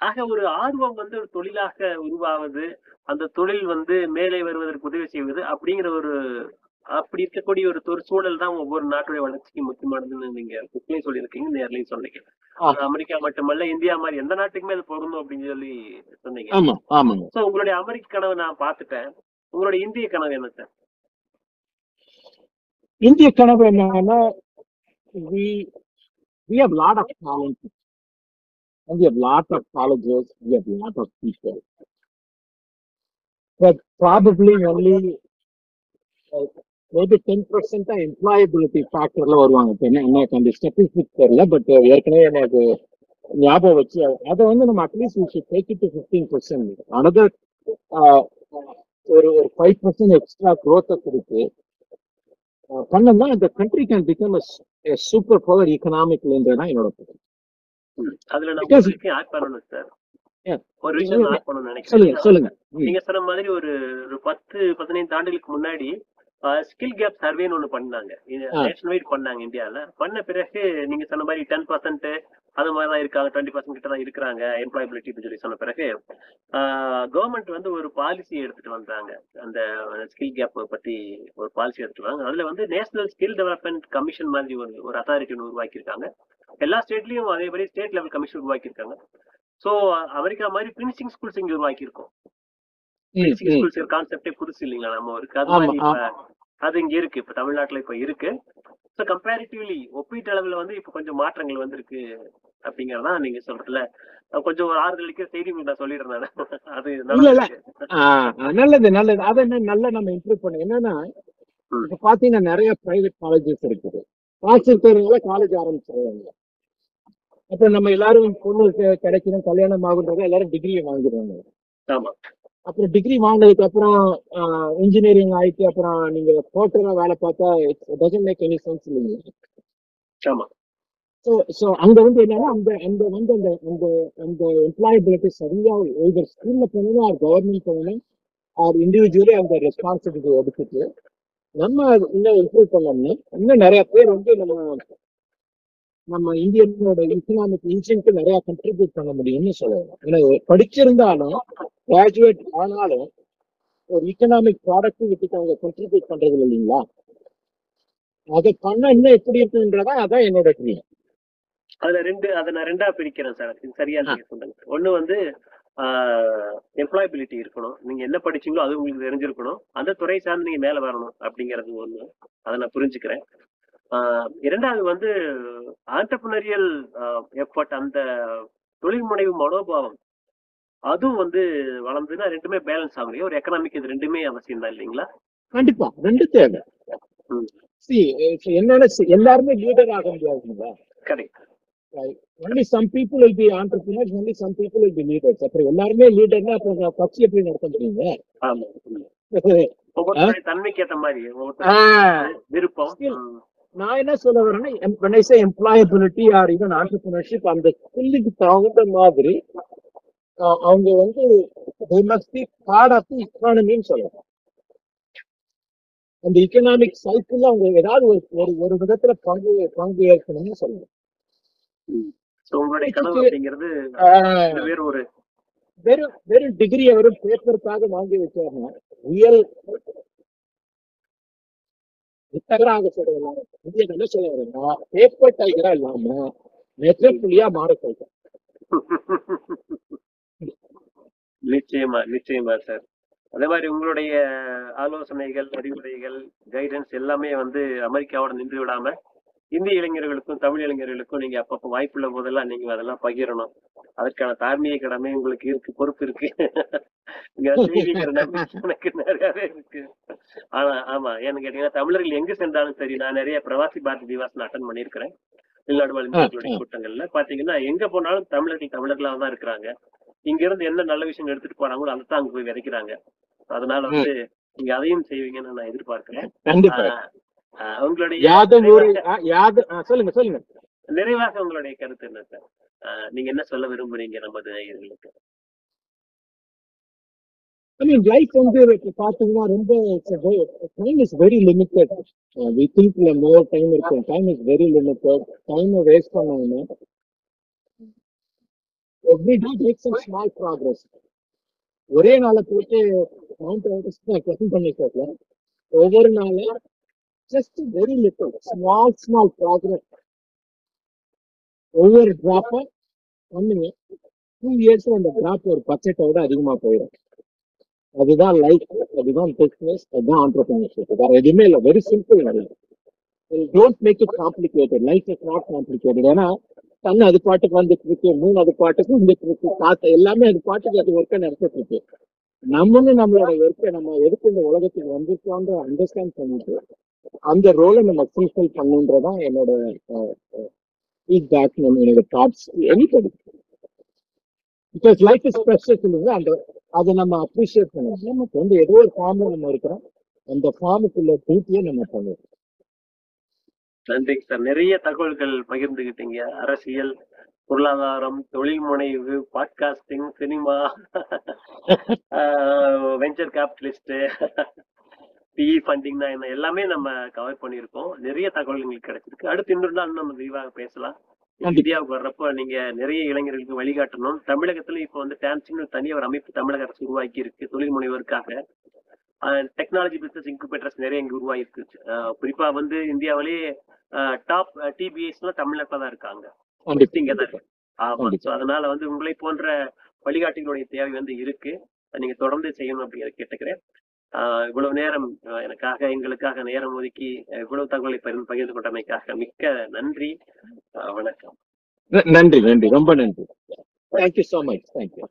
Speaker 1: ஆக ஒரு ஆர்வம் வந்து ஒரு தொழிலாக உருவாவது அந்த தொழில் வந்து மேலே வருவதற்கு உதவி செய்வது அப்படிங்கிற ஒரு அப்படி இருக்கக்கூடிய ஒரு ஒரு சூழல் தான் ஒவ்வொரு நாட்டுடைய வளர்ச்சிக்கு முக்கியமானதுன்னு நீங்க புக்லயும் சொல்லியிருக்கீங்க நேர்லயும் சொன்னீங்க அமெரிக்கா மட்டுமல்ல இந்தியா மாதிரி எந்த நாட்டுக்குமே அது பொருந்தும் அப்படின்னு சொல்லி சொன்னீங்க. சோ உங்களுடைய அமெரிக்க கனவு நான் பார்த்துட்டேன். உங்களுடைய இந்திய கனவு என்ன சார்?
Speaker 2: இந்திய கனவு என்னன்னா we we have lot of talent and we have lot of colleges we have lot of people. But probably only maybe 10% தான் employability factorல வருவாங்க இப்ப என்ன எனக்கு அந்த ஸ்டெட்டிஸ்டிக் தெரியல பட் ஏற்கனவே எனக்கு ஞாபகம் வச்சு அதை வந்து நம்ம at least we should take it to 15% another uh, ஒரு ஒரு ஃபைவ் பர்சன்ட் எக்ஸ்ட்ரா க்ரோத்தை கொடுத்து பண்ணோம்னா இந்த country can become super power எக்கனாமிக்லன்றதான் என்னோட.
Speaker 1: அதுல நான் ஆட் பண்ணணும் சார். ஒரு விஷயம் ஆட்
Speaker 2: சொல்லுங்க
Speaker 1: நினைக்கிறேன்
Speaker 2: சொல்லுங்க.
Speaker 1: நீங்க சொன்ன மாதிரி ஒரு ஒரு பத்து பதினைந்து ஆண்டுகளுக்கு முன்னாடி ஸ்கில் கேப் சர்வேன்னு ஒண்ணு பண்ணாங்க. நேஷனல் வைட் பண்ணாங்க இந்தியால. பண்ண பிறகு நீங்க சொன்ன மாதிரி டென் பர்சன்ட் அது மாதிரி தான் இருக்காங்க டுவெண்ட்டி பர்சன்ட் கிட்ட தான் இருக்கிறாங்க எம்ப்ளாயபிலிட்டி சொல்லி சொன்ன பிறகு கவர்மெண்ட் வந்து ஒரு பாலிசி எடுத்துட்டு வந்தாங்க. அந்த ஸ்கில் கேப் பத்தி ஒரு பாலிசி எடுத்துட்டு வந்தாங்க. அதுல வந்து நேஷனல் ஸ்கில் டெவலப்மெண்ட் கமிஷன் மாதிரி ஒரு ஒரு அத்தாரிட்டி ஒன்று உருவாக்கியிருக்காங்க. எல்லா ஸ்டேட்லயும் அதே மாதிரி ஸ்டேட் லெவல் கமிஷன் உருவாக்கியிருக்காங்க. சோ அமெரிக்கா மாதிரி பினிஷிங் ஸ்கூல்ஸ் இங்க உருவாக்கியிருக்கோம். ஸ்கூல்ஸ் கான்செப்டே புதுசு இல்லைங்களா? நம்ம மாதிரி இப்ப அது இங்க இருக்கு. இப்ப தமிழ்நாட்டுல இப்ப இருக்கு. ஸோ கம்பேரிட்டிவ்லி ஒப்பீட்டு அளவுல வந்து இப்ப கொஞ்சம் மாற்றங்கள் வந்திருக்கு அப்படிங்கறதா நீங்க சொல்றதுல. கொஞ்சம் ஒரு ஆறுதலுக்கு செய்தி நான் சொல்லிடுறேன். அது
Speaker 2: நல்லது நல்லது. அதை நல்லா நம்ம இம்ப்ரூவ் பண்ண. என்னன்னா. இப்ப பாத்தீங்கன்னா நிறைய பிரைவேட் காலேஜஸ் இருக்குது. காசு இருக்கிறவங்கள காலேஜ் ஆரம்பிச்சிருவாங்க. அப்ப நம்ம எல்லாரும் பொண்ணு கிடைக்கணும் கல்யாணம் ஆகுன்றத எல்லாரும் டிகிரியை வாங்கிடுவாங்க.
Speaker 1: ஆமா.
Speaker 2: அப்புறம் டிகிரி வாங்கினதுக்கு அப்புறம் இன்ஜினியரிங் ஆயிட்டு அப்புறம் நீங்க போட்டெல்லாம் வேலை பார்த்தா டசன் மேக் எனி சென்ஸ் இல்லைங்க
Speaker 1: ஆமா.
Speaker 2: ஸோ ஸோ அங்க வந்து என்னன்னா அந்த அந்த வந்து அந்த அந்த அந்த எம்ப்ளாயபிலிட்டி சரியா ஒரு ஸ்கூல்ல போகணும் ஆர் கவர்மெண்ட் போகணும் ஆர் இண்டிவிஜுவலி அந்த ரெஸ்பான்சிபிலிட்டி எடுத்துட்டு நம்ம இன்னும் இம்ப்ரூவ் பண்ணோம்னா இன்னும் நிறைய பேர் வந்து நம்ம நம்ம இந்தியனோட இக்கனாமிக் இன்ஜினுக்கு நிறைய கண்ட்ரிபியூட் பண்ண முடியும்னு சொல்லலாம். ஏன்னா படிச்சிருந்தாலும் கிராஜுவேட் ஆனாலும் ஒரு இக்கனாமிக் ப்ராடக்டிவிட்டிக்கு அவங்க கண்ட்ரிபியூட் பண்றது இல்லை இல்லைங்களா? அதை பண்ண இன்னும் எப்படி இருக்குன்றதா அதான் என்னோட ட்ரீம்
Speaker 1: அதுல ரெண்டு அதை நான் ரெண்டா பிரிக்கிறேன் சார். சரியா நீங்க சொல்லுங்க. ஒண்ணு வந்து எம்ப்ளாயபிலிட்டி இருக்கணும். நீங்க என்ன படிச்சீங்களோ அது உங்களுக்கு தெரிஞ்சிருக்கணும். அந்த துறை சார்ந்து நீங்க மேல வரணும் அப்படிங்கிறது ஒண்ணு. அதை நான் புரிஞ்சுக்கிறேன். இரண்டாவது வந்து ஆண்டர்பிரினரியல் எஃபர்ட் அந்த தொழில் முனைவு மனோபாவம். அதுவும் வந்து வளர்ந்துன்னா ரெண்டுமே பேலன்ஸ் ஆகும் இல்லையா? ஒரு எக்கனாமிக் இது ரெண்டுமே அவசியம் தான் இல்லைங்களா?
Speaker 2: கண்டிப்பா. ரெண்டு தேவை. see, எல்லாருமே லீடர் ஆக முடியாதுங்களா?
Speaker 1: Correct
Speaker 2: only some people will be entrepreneurs only some people will be leaders. அப்புறம் எல்லாருமே லீடர்னா அப்புறம் கட்சி எப்படி நடத்த முடியுங்க
Speaker 1: தன்மைக்கு ஏத்த மாதிரி விருப்பம்.
Speaker 2: நான் என்ன சொல்ல வரேன்னா em- when I say employability or even entrepreneurship அந்த ஸ்கில்லுக்கு தகுந்த மாதிரி அவங்க வந்து they must be part of the economy ன்னு சொல்லலாம் அந்த economic சைக்கிள் அவங்க ஏதாவது ஒரு ஒரு ஒரு விதத்துல பங்கு பங்கு ஏற்கணும்னு சொல்லலாம் வெறும் வெறும் டிகிரியை வெறும் பேப்பருக்காக வாங்கி வச்சாருன்னா ரியல் வித்தகராக சொல்றேன் இந்தியன் என்ன சொல்ல வரேன்னா பேப்பர் டைகரா இல்லாம நெற்றப்புள்ளியா மாற சொல்றேன்
Speaker 1: நிச்சயமா நிச்சயமா சார் அதே மாதிரி உங்களுடைய ஆலோசனைகள் அறிவுரைகள் கைடன்ஸ் எல்லாமே வந்து அமெரிக்காவோட நின்று விடாம இந்திய இளைஞர்களுக்கும் தமிழ் இளைஞர்களுக்கும் நீங்க அப்பப்போ வாய்ப்புள்ள போதெல்லாம் நீங்க அதெல்லாம் பகிரணும். அதற்கான தார்மீக கடமை உங்களுக்கு இருக்கு பொறுப்பு இருக்கு. எனக்கு நிறையவே இருக்கு. ஆனா ஆமா ஏன்னு கேட்டீங்கன்னா தமிழர்கள் எங்க சென்றாலும் சரி நான் நிறைய பிரவாசி பாரதி திவாசன் அட்டன் பண்ணியிருக்கிறேன். வெளிநாடு
Speaker 2: ஆ.
Speaker 1: கூட்டங்கள்ல. பாத்தீங்கன்னா எங்க போனாலும் தமிழர்கள் தமிழர்களாக தான் இருக்கிறாங்க. இங்க இருந்து என்ன நல்ல விஷயம் எடுத்துட்டு போறாங்களோ அதை தான் அங்க போய் விதைக்கிறாங்க. அதனால வந்து நீங்க அதையும் செய்வீங்கன்னு நான் எதிர்பார்க்கிறேன். உங்களுடைய
Speaker 2: சொல்லுங்க சொல்லுங்க.
Speaker 1: நிறைவாக உங்களுடைய கருத்து என்ன சார்? ஆஹ் நீங்க என்ன சொல்ல விரும்புறீங்க நமது நேயர்களுக்கு?
Speaker 2: ஐ மீன் லைஃப் வந்து பாத்தீங்கன்னா ரொம்ப time is very limited we திங்க்ல more time இருக்கும் time is very limited time waste பண்ணாம every day take some small progress ஒரே நாளை போட்டு மவுண்ட் எவரெஸ்ட் ஒவ்வொரு நாளும் just very little small small progress ஒவ்வொரு டிராப்பும் பண்ணுங்க. டூ இயர்ஸ் அந்த டிராப் ஒரு பட்ஜெட்டை விட அதிகமா போயிடும். அதுதான் லைஃப் அதுதான் பிஸ்னஸ் அதுதான் ஆண்டர்பிரினர்ஷிப் வேற எதுவுமே இல்லை. Very simple don't make it complicated life is not complicated ஏன்னா தண்ணி அது பாட்டுக்கு வந்துட்டு இருக்கு மூணு அது பாட்டுக்கு வந்துட்டு இருக்கு காத்து எல்லாமே அது பாட்டுக்கு அது ஒர்க்கை நடத்திட்டு இருக்கு. நம்மளும் நம்மளோட ஒர்க்கை நம்ம எதுக்கு இந்த உலகத்துக்கு வந்திருக்கோன்ற அண்டர்ஸ்டாண்ட் பண்ணிட்டு அந்த ரோலை நம்ம ஃபுல்ஃபில் பண்ணுன்றதான் என்னோட ஃபீட்பேக் என்னோட thoughts anybody because life is precious இல்லைங்க அந்த அதை நம்ம அப்ரிஷியேட் பண்ணுவோம் நமக்கு வந்து ஏதோ ஒரு ஃபார்ம்ல நம்ம இருக்கிறோம். அந்த ஃபார்முக்குள்ள பூட்டியே நம்ம பண்ணுவோம்
Speaker 1: நன்றி சார். நிறைய தகவல்கள் பகிர்ந்துகிட்டீங்க. அரசியல் பொருளாதாரம் தொழில் முனைவு podcasting cinema venture capitalist PE ஃபண்டிங்னா என்ன எல்லாமே நம்ம கவர் பண்ணியிருக்கோம். நிறைய தகவல் எங்களுக்கு கிடைச்சிருக்கு. அடுத்து இன்னொரு நாள் நம்ம விரிவாக பேசலாம். இந்தியாவுக்கு வர்றப்போ நீங்க நிறைய இளைஞர்களுக்கு வழிகாட்டணும். தமிழகத்துல இப்போ வந்து டான்சிங் தனியாக ஒரு அமைப்பு தமிழக அரசு உருவாக்கி இருக்கு தொழில் முனைவோருக்காக. டெக்னாலஜி பிசினஸ் இன்குபேட்டர்ஸ் நிறைய இங்க உருவாயிருக்கு அஹ் குறிப்பா வந்து இந்தியாவிலேயே டாப் டிபிஎஸ்லாம் தமிழ்நாட்டில் தான் இருக்காங்க. இங்க தான் இருக்கு. ஆமா.
Speaker 2: கண்டிப்பா.
Speaker 1: So, அதனால வந்து உங்களை போன்ற வழிகாட்டிகளுடைய தேவை வந்து இருக்கு. நீங்க தொடர்ந்து செய்யணும் அப்படிங்கிறத கேட்டுக்கிறேன். ஆஹ் இவ்வளவு நேரம் எனக்காக எங்களுக்காக நேரம் ஒதுக்கி இவ்வளவு தகவலை பகிர்ந்து பகிர்ந்து கொண்டமைக்காக மிக்க நன்றி. வணக்கம்.
Speaker 2: நன்றி நன்றி. ரொம்ப நன்றி. Thank you so much thank you